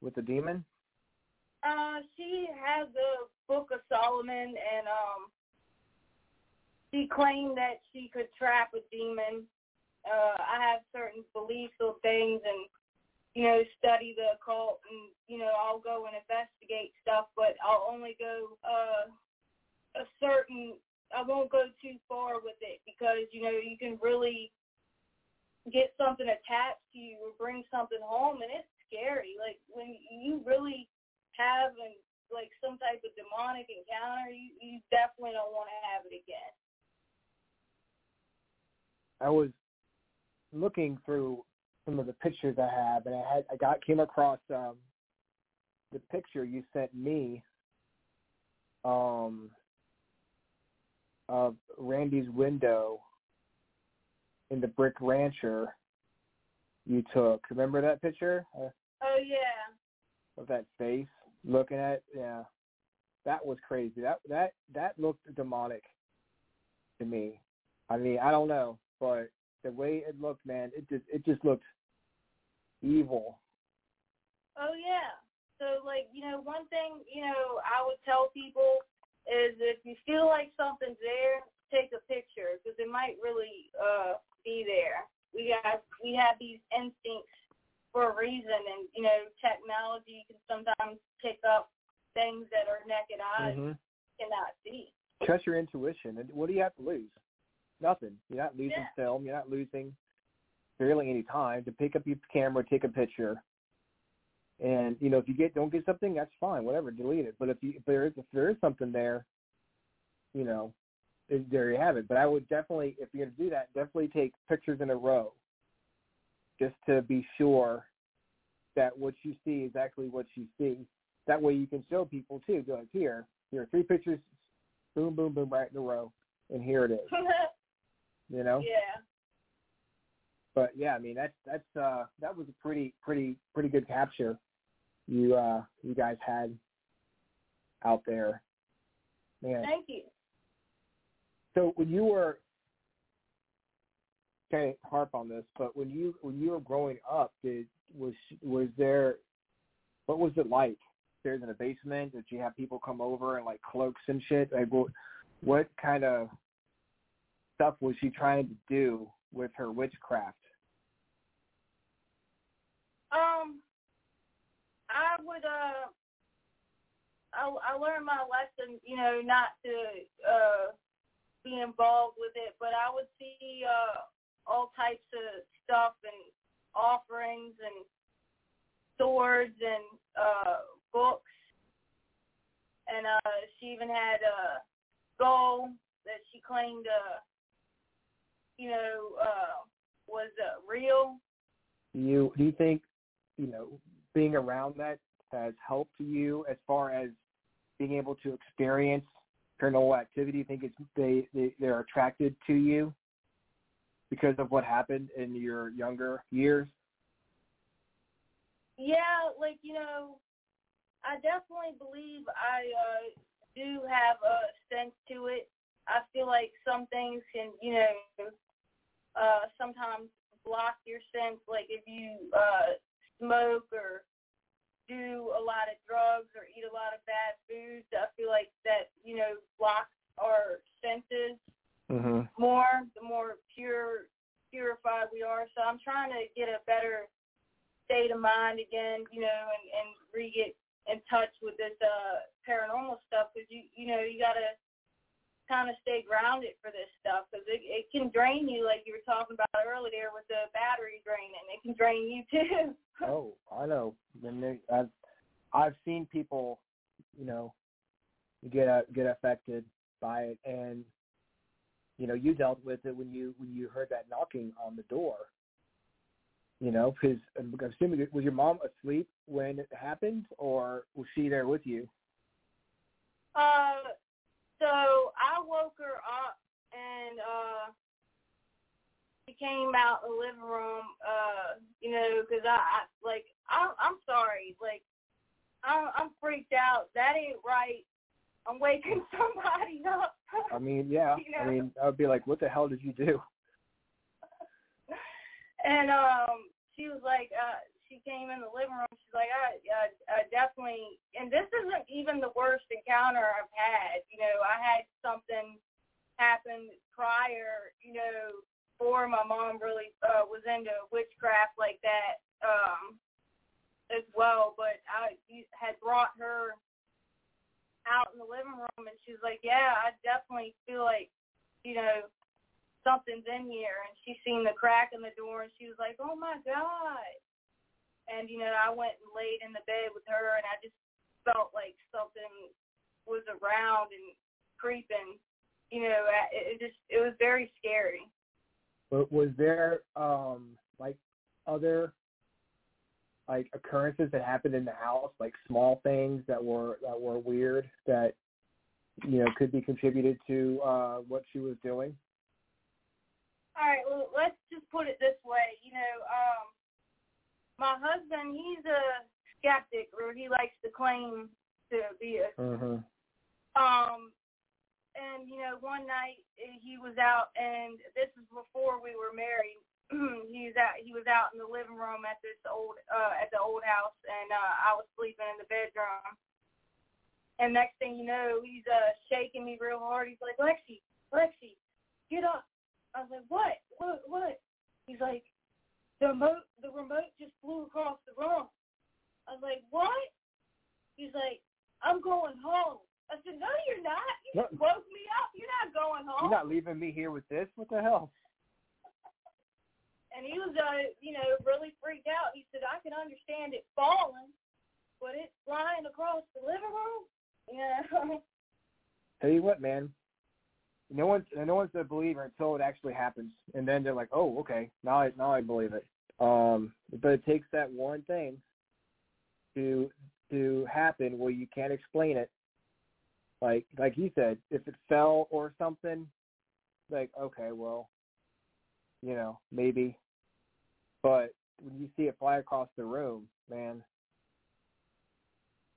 with the demon? Uh, she has the Book of Solomon, and um, she claimed that she could trap a demon. Uh, I have certain beliefs or things, and you know, study the occult, and you know, I'll go and investigate stuff, but I'll only go uh, a certain. I won't go too far with it because you know you can really get something attached to you or bring something home, and it's scary. Like when you really have and like some type of demonic encounter, you, you definitely don't want to have it again. I was looking through some of the pictures I have, and I had I got came across um, the picture you sent me um, of Randy's window in the Brick Rancher you took. Remember that picture uh, Oh yeah. of that face looking at? Yeah, that was crazy. That that that looked demonic to me. I mean, I don't know, but the way it looked, man, it just it just looked evil. Oh yeah. So like, you know, one thing, you know, I would tell people is if you feel like something's there, take a picture because it might really uh be there. We got we have these instincts for a reason and you know, technology can sometimes pick up things that our naked eyes Mhm. cannot see. Trust your intuition. And what do you have to lose? Nothing. You're not losing Yeah. film. You're not losing barely any time to pick up your camera, take a picture. And you know, if you get don't get something, that's fine. Whatever, delete it. But if you if there is if there is something there, you know, it, there you have it. But I would definitely, if you're gonna do that, definitely take pictures in a row, just to be sure that what you see is actually what you see. That way you can show people too. Go like here, here are three pictures, boom, boom, boom, right in a row, and here it is. You know. yeah. But yeah, I mean that's that's uh that was a pretty pretty pretty good capture you uh you guys had out there. Man. Thank you. So when you were can't harp on this, but when you when you were growing up, did was was there what was it like? There's in the basement? Did you have people come over and like cloaks and shit? Like what what kind of stuff was she trying to do with her witchcraft? Um, I would uh, I I learned my lesson, you know, not to uh be involved with it, but I would see uh all types of stuff and offerings and swords and uh books, and uh she even had a skull that she claimed uh you know uh was uh, real. You do you think you know being around that has helped you as far as being able to experience paranormal activity? You think it's they, they they're attracted to you because of what happened in your younger years? Yeah, like you know, I definitely believe I uh do have a sense to it. I feel like some things can, you know, uh sometimes block your sense. Like if you uh smoke or do a lot of drugs or eat a lot of bad foods, I feel like that, you know, blocks our senses Mhm. more, the more pure purified we are. So I'm trying to get a better state of mind again, you know, and and re get in touch with this uh paranormal stuff because you you know you gotta kind of stay grounded for this stuff because it it can drain you like you were talking about earlier with the battery draining. It can drain you too. Oh, I know. And they, I've I've seen people, you know, get uh, get affected by it, and you know, you dealt with it when you when you heard that knocking on the door. You know, because I'm assuming was your mom asleep when it happened, or was she there with you? Uh, so I woke her up and uh she came out the living room. Uh, you know, because I, I like I'm I'm sorry, like I'm, I'm freaked out. That ain't right. I'm waking somebody up. I mean, yeah. You know? I mean, I would be like, what the hell did you do? and um, she was like, uh, she came in the living room. She's like, I, I, I definitely, and this isn't even the worst encounter I've had. You know, I had something happen prior. You know, before my mom really uh, was into witchcraft like that um, as well. But I had brought her out in the living room, and she was like, "Yeah, I definitely feel like, you know, something's in here." And she seen the crack in the door, and she was like, "Oh my god!" And you know, I went and laid in the bed with her, and I just felt like something was around and creeping. You know, it, it just it was very scary. But was there um like other like occurrences that happened in the house, like small things that were that were weird that you know could be contributed to uh what she was doing? All right, well, let's just put it this way. You know, um, my husband, he's a skeptic, or he likes to claim to be a. Mm-hmm. Um, and you know, one night he was out, and this is before we were married. he was out. He was out in the living room at this old uh, at the old house, and uh, I was sleeping in the bedroom. And next thing you know, he's uh, shaking me real hard. He's like, Lexi, Lexi, get up. I was like, what? What? What? He's like, the remote, the remote just flew across the room. I was like, what? He's like, I'm going home. I said, no, you're not. You just woke me up. You're not going home. You're not leaving me here with this. What the hell? and he was, uh, you know, really freaked out. He said, I can understand it falling, but it's flying across the living room. Yeah. Tell you what, man. No one's no one's a believer until it actually happens, and then they're like, "Oh, okay, now I now I believe it." Um, but it takes that one thing to to happen where you can't explain it. Like like he said, if it fell or something, like okay, well, you know, maybe. But when you see it fly across the room, man,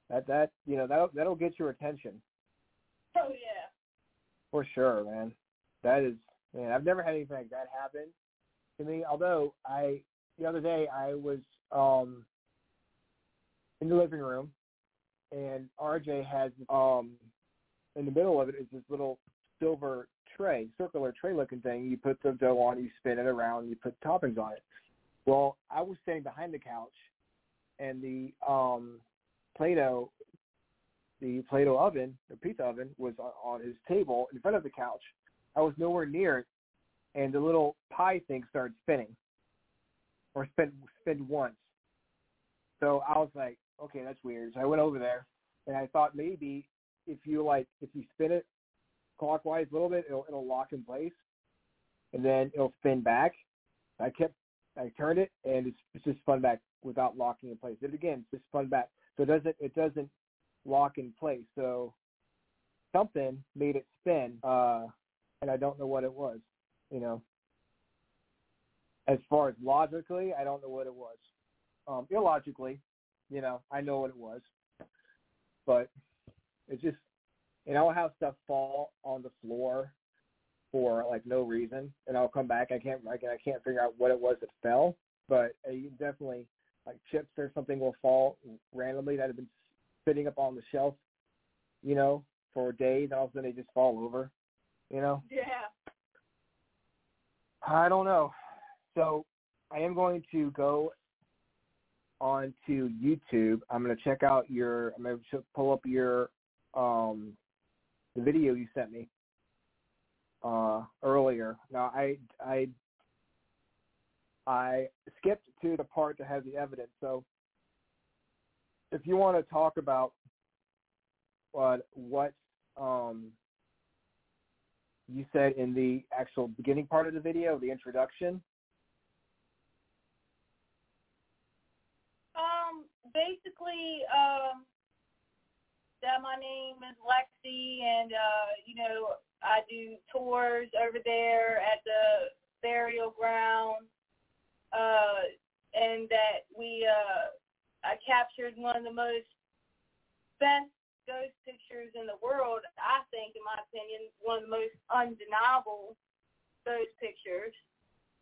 that that you know that that'll get your attention oh yeah. For sure, man. That is, man. I've never had anything like that happen to me. Although I, the other day, I was um in the living room, and RJ has um in the middle of it is this little silver tray, circular tray looking thing. You put the dough on, you spin it around, you put toppings on it. Well, I was standing behind the couch, and the um Play-Doh, the Play-Doh oven, the pizza oven, was on, his table in front of the couch. I was nowhere near it, and the little pie thing started spinning, or spin spin once. So I was like, okay, that's weird. So I went over there, and I thought maybe if you like, if you spin it clockwise a little bit, it'll it'll lock in place, and then it'll spin back. I kept, I turned it, and it's, it's just spun back without locking in place. Did it again, just spun back. So it doesn't it doesn't lock in place. So something made it spin, uh, and I don't know what it was. You know, as far as logically, I don't know what it was. Um, illogically, you know, I know what it was, but it's just, and I'll have stuff fall on the floor for like no reason, and I'll come back. I can't, I, can, I can't figure out what it was that fell, but uh, you definitely like chips or something will fall randomly that have been sitting up on the shelf, you know, for days, and all of a sudden they just fall over, you know. Yeah. I don't know. So I am going to go on to YouTube. I'm going to check out your. I'm going to pull up your um the video you sent me uh earlier. Now I I I skipped to the part that has the evidence. So if you want to talk about what what um you said in the actual beginning part of the video, the introduction. Um, basically, um, that my name is Lexi, and uh, you know, I do tours over there at the burial ground, uh, and that we uh, I captured one of the most best ghost pictures in the world. I think, in my opinion, one of the most undeniable ghost pictures.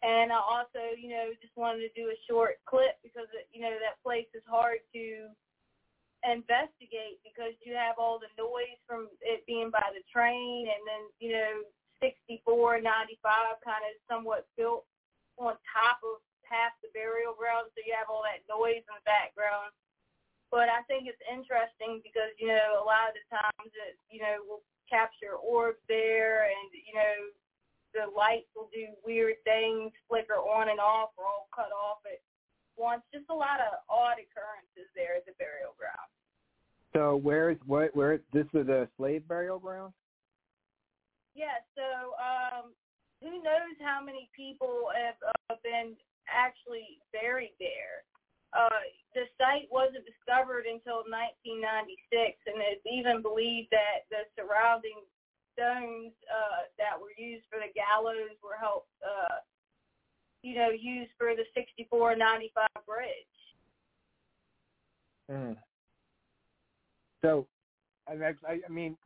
And I also, you know, just wanted to do a short clip because, you know, that place is hard to investigate because you have all the noise from it being by the train and then, you know, 64, 95 kind of somewhat built on top of half the burial ground, so you have all that noise in the background. But I think it's interesting because, you know, a lot of the times it, you know, will capture orbs there and, you know, the lights will do weird things, flicker on and off, or all cut off at once. Just a lot of odd occurrences there at the burial ground. So where's what where this is a slave burial ground? Yeah. So um, who knows how many people have uh, been actually buried there? Uh, the site wasn't discovered until 1996, and it's even believed that the surrounding stones uh, that were used for the gallows were helped, uh, you know, used for the 6495 bridge. Mm. So, I, I, I mean,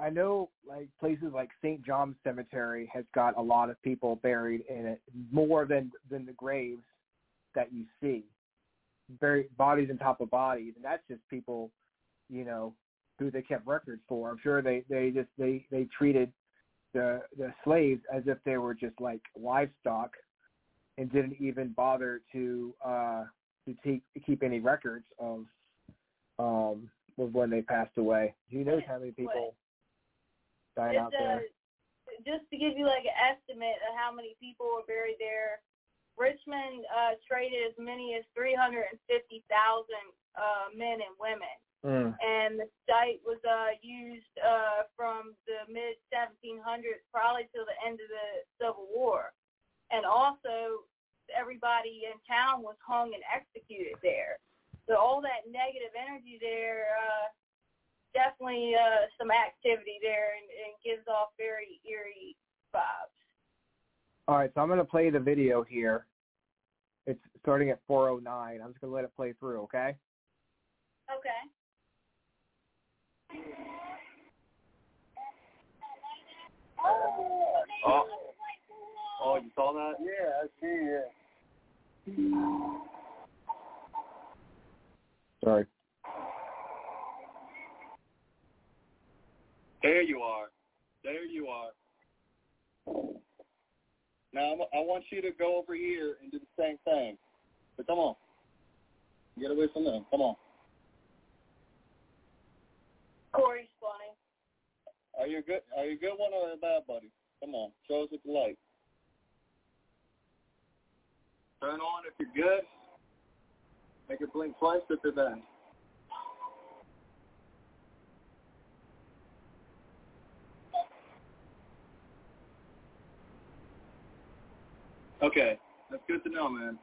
I know like places like St. John's Cemetery has got a lot of people buried in it, more than than the graves that you see. Buried bodies on top of bodies, and that's just people, you know, who they kept records for. I'm sure they they just they they treated the the slaves as if they were just like livestock, and didn't even bother to uh to take keep any records of um of when they passed away. Who knows how many people died It's out there? uh, just to give you like an estimate of how many people were buried there. Richmond uh, traded as many as 350,000 uh, men and women. Mm. and the site was uh, used uh, from the mid 1700s probably till the end of the Civil War, and also everybody in town was hung and executed there. So all that negative energy there, uh, definitely uh, some activity there, and, and gives off very eerie vibes. All right, so I'm going to play the video here. It's starting at 4:09. I'm just going to let it play through, okay? Okay. Oh, oh, you saw that? Yeah, I see it. Sorry. There you are. There you are. Now I'm, I want you to go over here and do the same thing. But come on, get away from them. Come on. Corey's funny. Are you a good? Are you a good one or a bad buddy? Come on, show us what you like. Turn on if you're good. Make it blink twice if you're bad. Okay, that's good to know, man.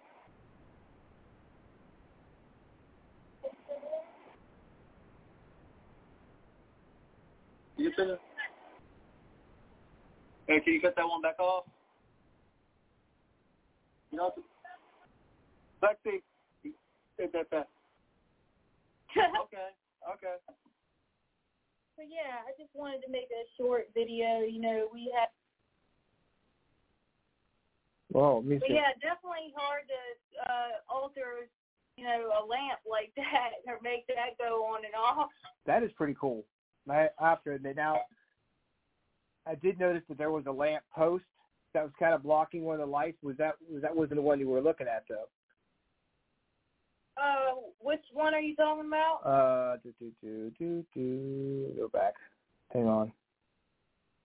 You get to Hey, can you cut that one back off? You know, Lexi, hit that back. Okay, okay. So yeah, I just wanted to make a short video. You know, we have Well, me But yeah, definitely hard to uh, alter, you know, a lamp like that or make that go on and off. That is pretty cool. I after that now I did notice that there was a lamp post that was kind of blocking one of the lights. Was that was that wasn't the one you were looking at though? Uh, which one are you talking about? Uh do do do do do go back. Hang on.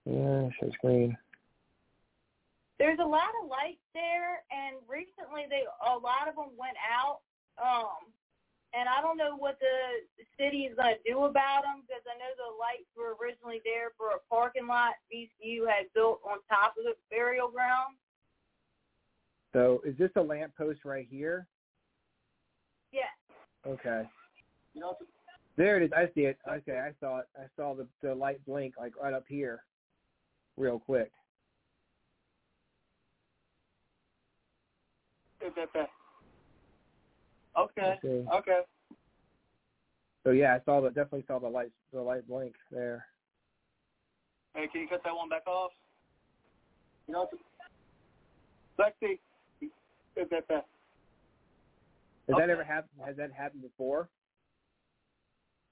Yeah, show screen. There's a lot of lights there, and recently they a lot of them went out. Um, and I don't know what the city is going to do about them because I know the lights were originally there for a parking lot VCU had built on top of the burial ground. So is this a lamp post right here? Yeah. Okay. There it is. I see it. Okay, I saw it. I saw the the light blink like right up here, real quick. Hit. Okay, Okay. okay. So yeah, I saw the definitely saw the light the light blink there. Hey, can you cut that one back off? You know, Lexi, get that back. Has Okay. that ever happened? Has that happened before?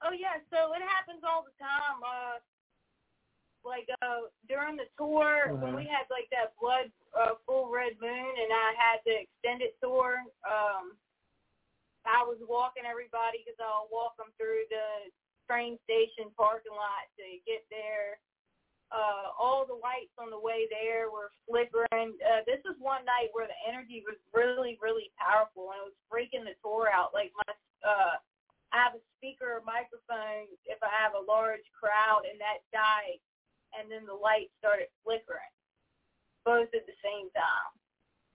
Oh yeah, so it happens all the time. Uh, like uh, during the tour when Mhm. we had like that blood uh, full red moon, and I had the extended tour. Um, I was walking everybody because I'll walk them through the train station parking lot to get there. Uh, all the lights on the way there were flickering. Uh, this is one night where the energy was really, really powerful, and it was freaking the tour out. Like my, uh, I have a speaker or microphone if I have a large crowd, and that died, and then the lights started flickering, both at the same time.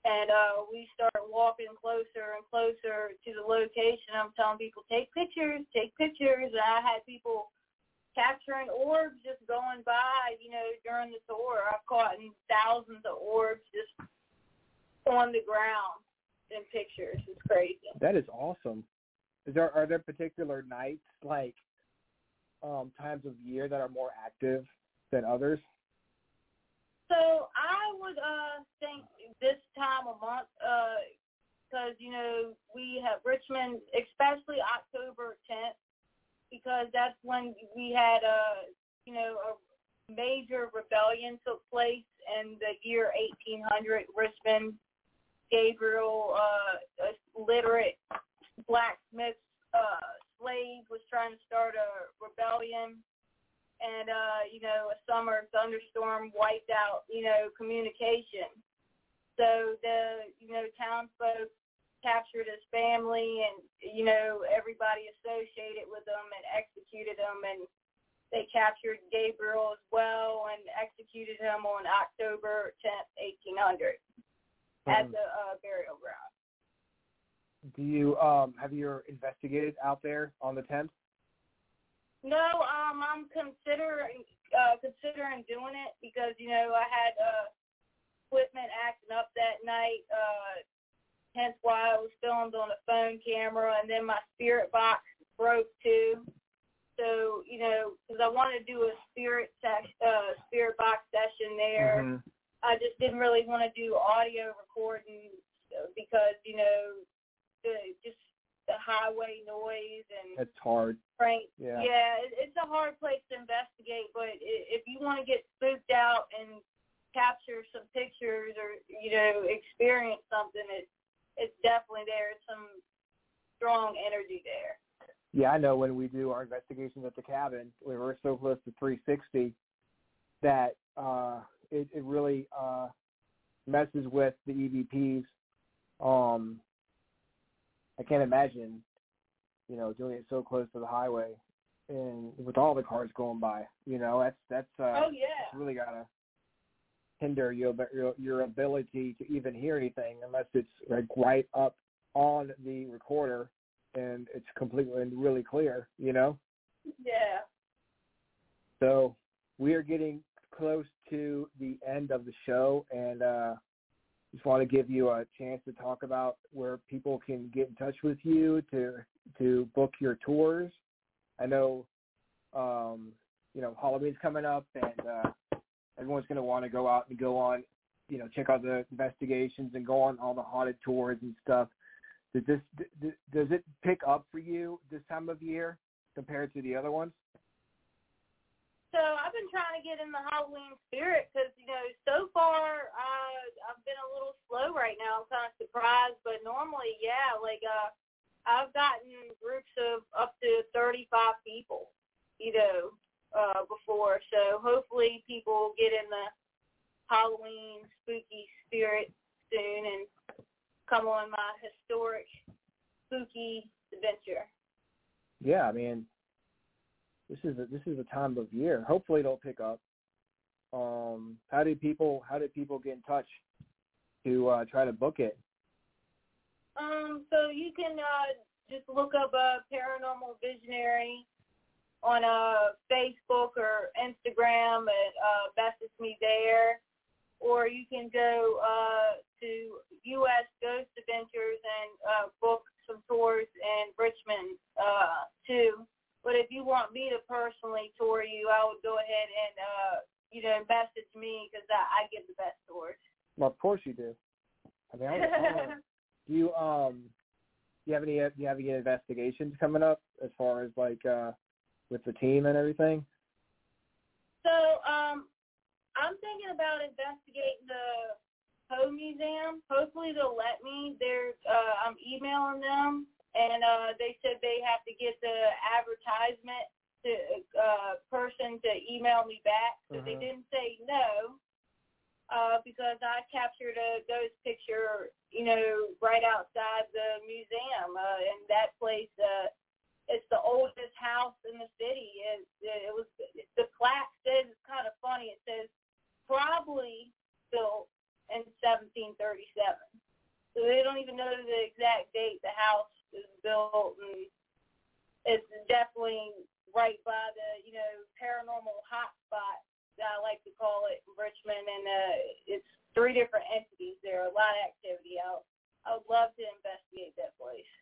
And uh, we started walking closer and closer to the location. I'm telling people, take pictures, take pictures. And I had people capturing orbs just going by, you know, during the tour. I've caught thousands of orbs just on the ground in pictures. It's crazy. That is awesome. Is there are there particular nights like um times of year that are more active than others? So I would uh think this time of month, because you know we have Richmond, especially October 10th, because that's when we had a you know a major rebellion took place in the year 1800. Richmond, Gabriel, uh, a literate blacksmith uh, slave was trying to start a rebellion and uh, you know, a summer thunderstorm wiped out, you know, communication. So the you know, townsfolk captured his family and you know, everybody associated with him and executed him and they captured Gabriel as well and executed him on October tenth, eighteen hundred at Um, the uh, burial ground. Do you um have you investigated out there on the tenth? No, um, I'm considering uh, considering doing it because you know I had uh, equipment acting up that night. Uh, hence why I was filmed on a phone camera, and then my spirit box broke too. So you know, because I wanted to do a spirit sesh, uh, spirit box session there. Mhm. I just didn't really want to do audio recording because you know the just the highway noise and It's hard. Frank. Yeah. Yeah, it, it's a hard place to investigate, but if you want to get spooked out and capture some pictures or you know experience something, it's it's definitely there. It's some strong energy there. Yeah, I know when we do our investigations at the cabin, we we're so close to 360 that uh, it, it really uh, messes with the EVPs. Um, I can't imagine, you know, doing it so close to the highway and with all the cars going by. You know, that's that's uh, oh yeah. it's really gotta hinder your your your ability to even hear anything unless it's like right up on the recorder and it's completely and really clear, you know. Yeah. So we are getting close to the end of the show, and uh, just want to give you a chance to talk about where people can get in touch with you to to book your tours. I know, um, you know, Halloween's coming up, and uh, everyone's going to want to go out and go on, you know, check out the investigations and go on all the haunted tours and stuff. Does this does it pick up for you this time of year compared to the other ones? So I've been trying to get in the Halloween spirit because you know so far uh, I've been a little slow right now. I'm kind of surprised, but normally, yeah, like uh, I've gotten groups of up to 35 people, you know, uh, before. So hopefully people get in the Halloween spooky spirit soon and come on my historic spooky adventure. Yeah, I mean, this is a, this is a time of year. Hopefully, it'll pick up. Um, how do people how do people get in touch to uh, try to book it? Um, so you can uh, just look up a paranormal visionary on uh, Facebook or Instagram and uh, message me there, or you can go uh, to U.S. Ghost Adventures and uh, book some tours in Richmond uh, too. Me to personally tour you, I would go ahead and uh, you know message me because I, I give the best tours. Well, of course you do. I mean, I I do you um, do you have any do you have any investigations coming up as far as like uh, with the team and everything? So um, I'm thinking about investigating the Poe Museum. Hopefully they'll let me. They're uh, I'm emailing them, and uh, they said they have to get the advertisement to uh, person to email me back. So they Mhm. didn't say no. Uh, because I captured a ghost picture, you know, right outside the museum, uh, and that place, uh, it's the oldest house in the city. It, it was the plaque says it's kind of funny. It says probably built in 1737. So they don't even know the exact date the house is built, and it's definitely right by the you know paranormal hotspot that I like to call it in Richmond, and uh, it's three different entities there. A lot of activity out. I would love to investigate that place.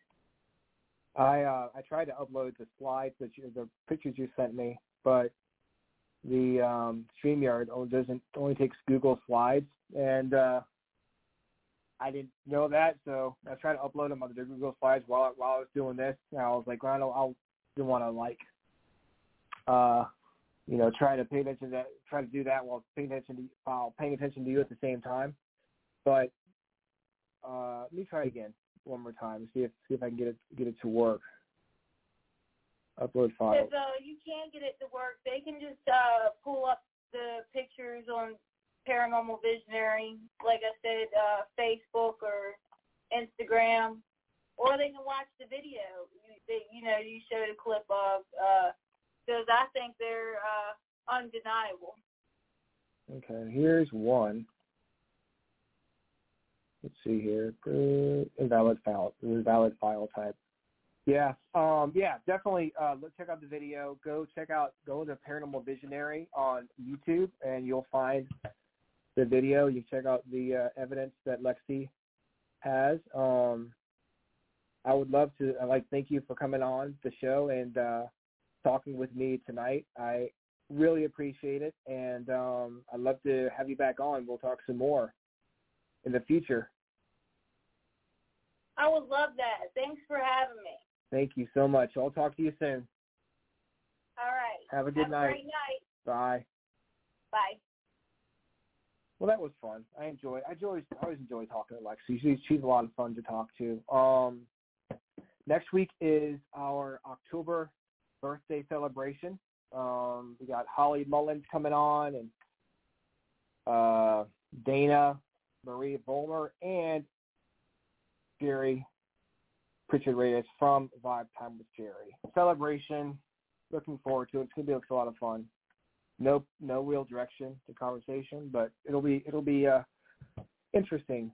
I uh, I tried to upload the slides that you, the pictures you sent me, but the um, Streamyard only doesn't only takes Google Slides, and uh, I didn't know that, so I tried to upload them onto the Google Slides while I, while I was doing this. And I was like, well, I don't, I'll didn't want to like, uh, you know, try to pay attention to that, try to do that while paying attention to while paying attention to you at the same time. But uh, let me try again one more time. See if see if I can get it get it to work. Upload file. If uh, you can't get it to work, they can just uh, pull up the pictures on Paranormal Visionary, like I said, uh, Facebook or Instagram, or they can watch the video. You, you know, you showed a clip of because I think they're uh, undeniable. Okay, here's one. Let's see here. Uh, Invalid file. Invalid file type. Yeah. Um. Yeah. Definitely. Uh. Let's check out the video. Go check out. Go to Paranormal Visionary on YouTube, and you'll find the video. You check out the uh, evidence that Lexi has. Um. I would love to. I'd like thank you for coming on the show and uh, talking with me tonight. I really appreciate it, and um, I'd love to have you back on. We'll talk some more in the future. I would love that. Thanks for having me. Thank you so much. I'll talk to you soon. All right. Have a good Have night. A great night. Bye. Bye. Well, that was fun. I enjoy. I always, I always enjoy talking to Lexi. She's, she's a lot of fun to talk to. Um, next week is our October birthday celebration. Um, we got Holly Mullins coming on and uh, Dana Marie Volmer and Geri Pritchard Reyes from Vibe Time with Geri. Celebration. Looking forward to it. It's gonna be a lot of fun. No no real direction to conversation, but it'll be it'll be a interesting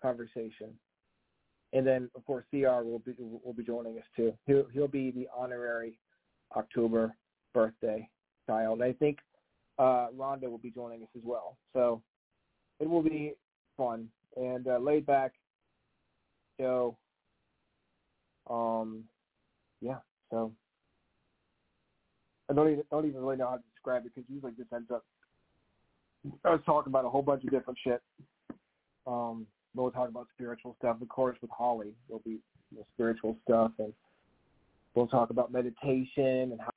conversation. And then of course CR will be will be joining us too. He'll he'll be the honorary October birthday child. I think uh Rhonda will be joining us as well. So it will be fun and uh, laid back show. Um, yeah. So I don't even don't even really know how to describe it because usually this ends up. I was talking about a whole bunch of different shit. Um, we'll talk about spiritual stuff, of course, with Holly. There'll be you know, spiritual stuff, and we'll talk about meditation and how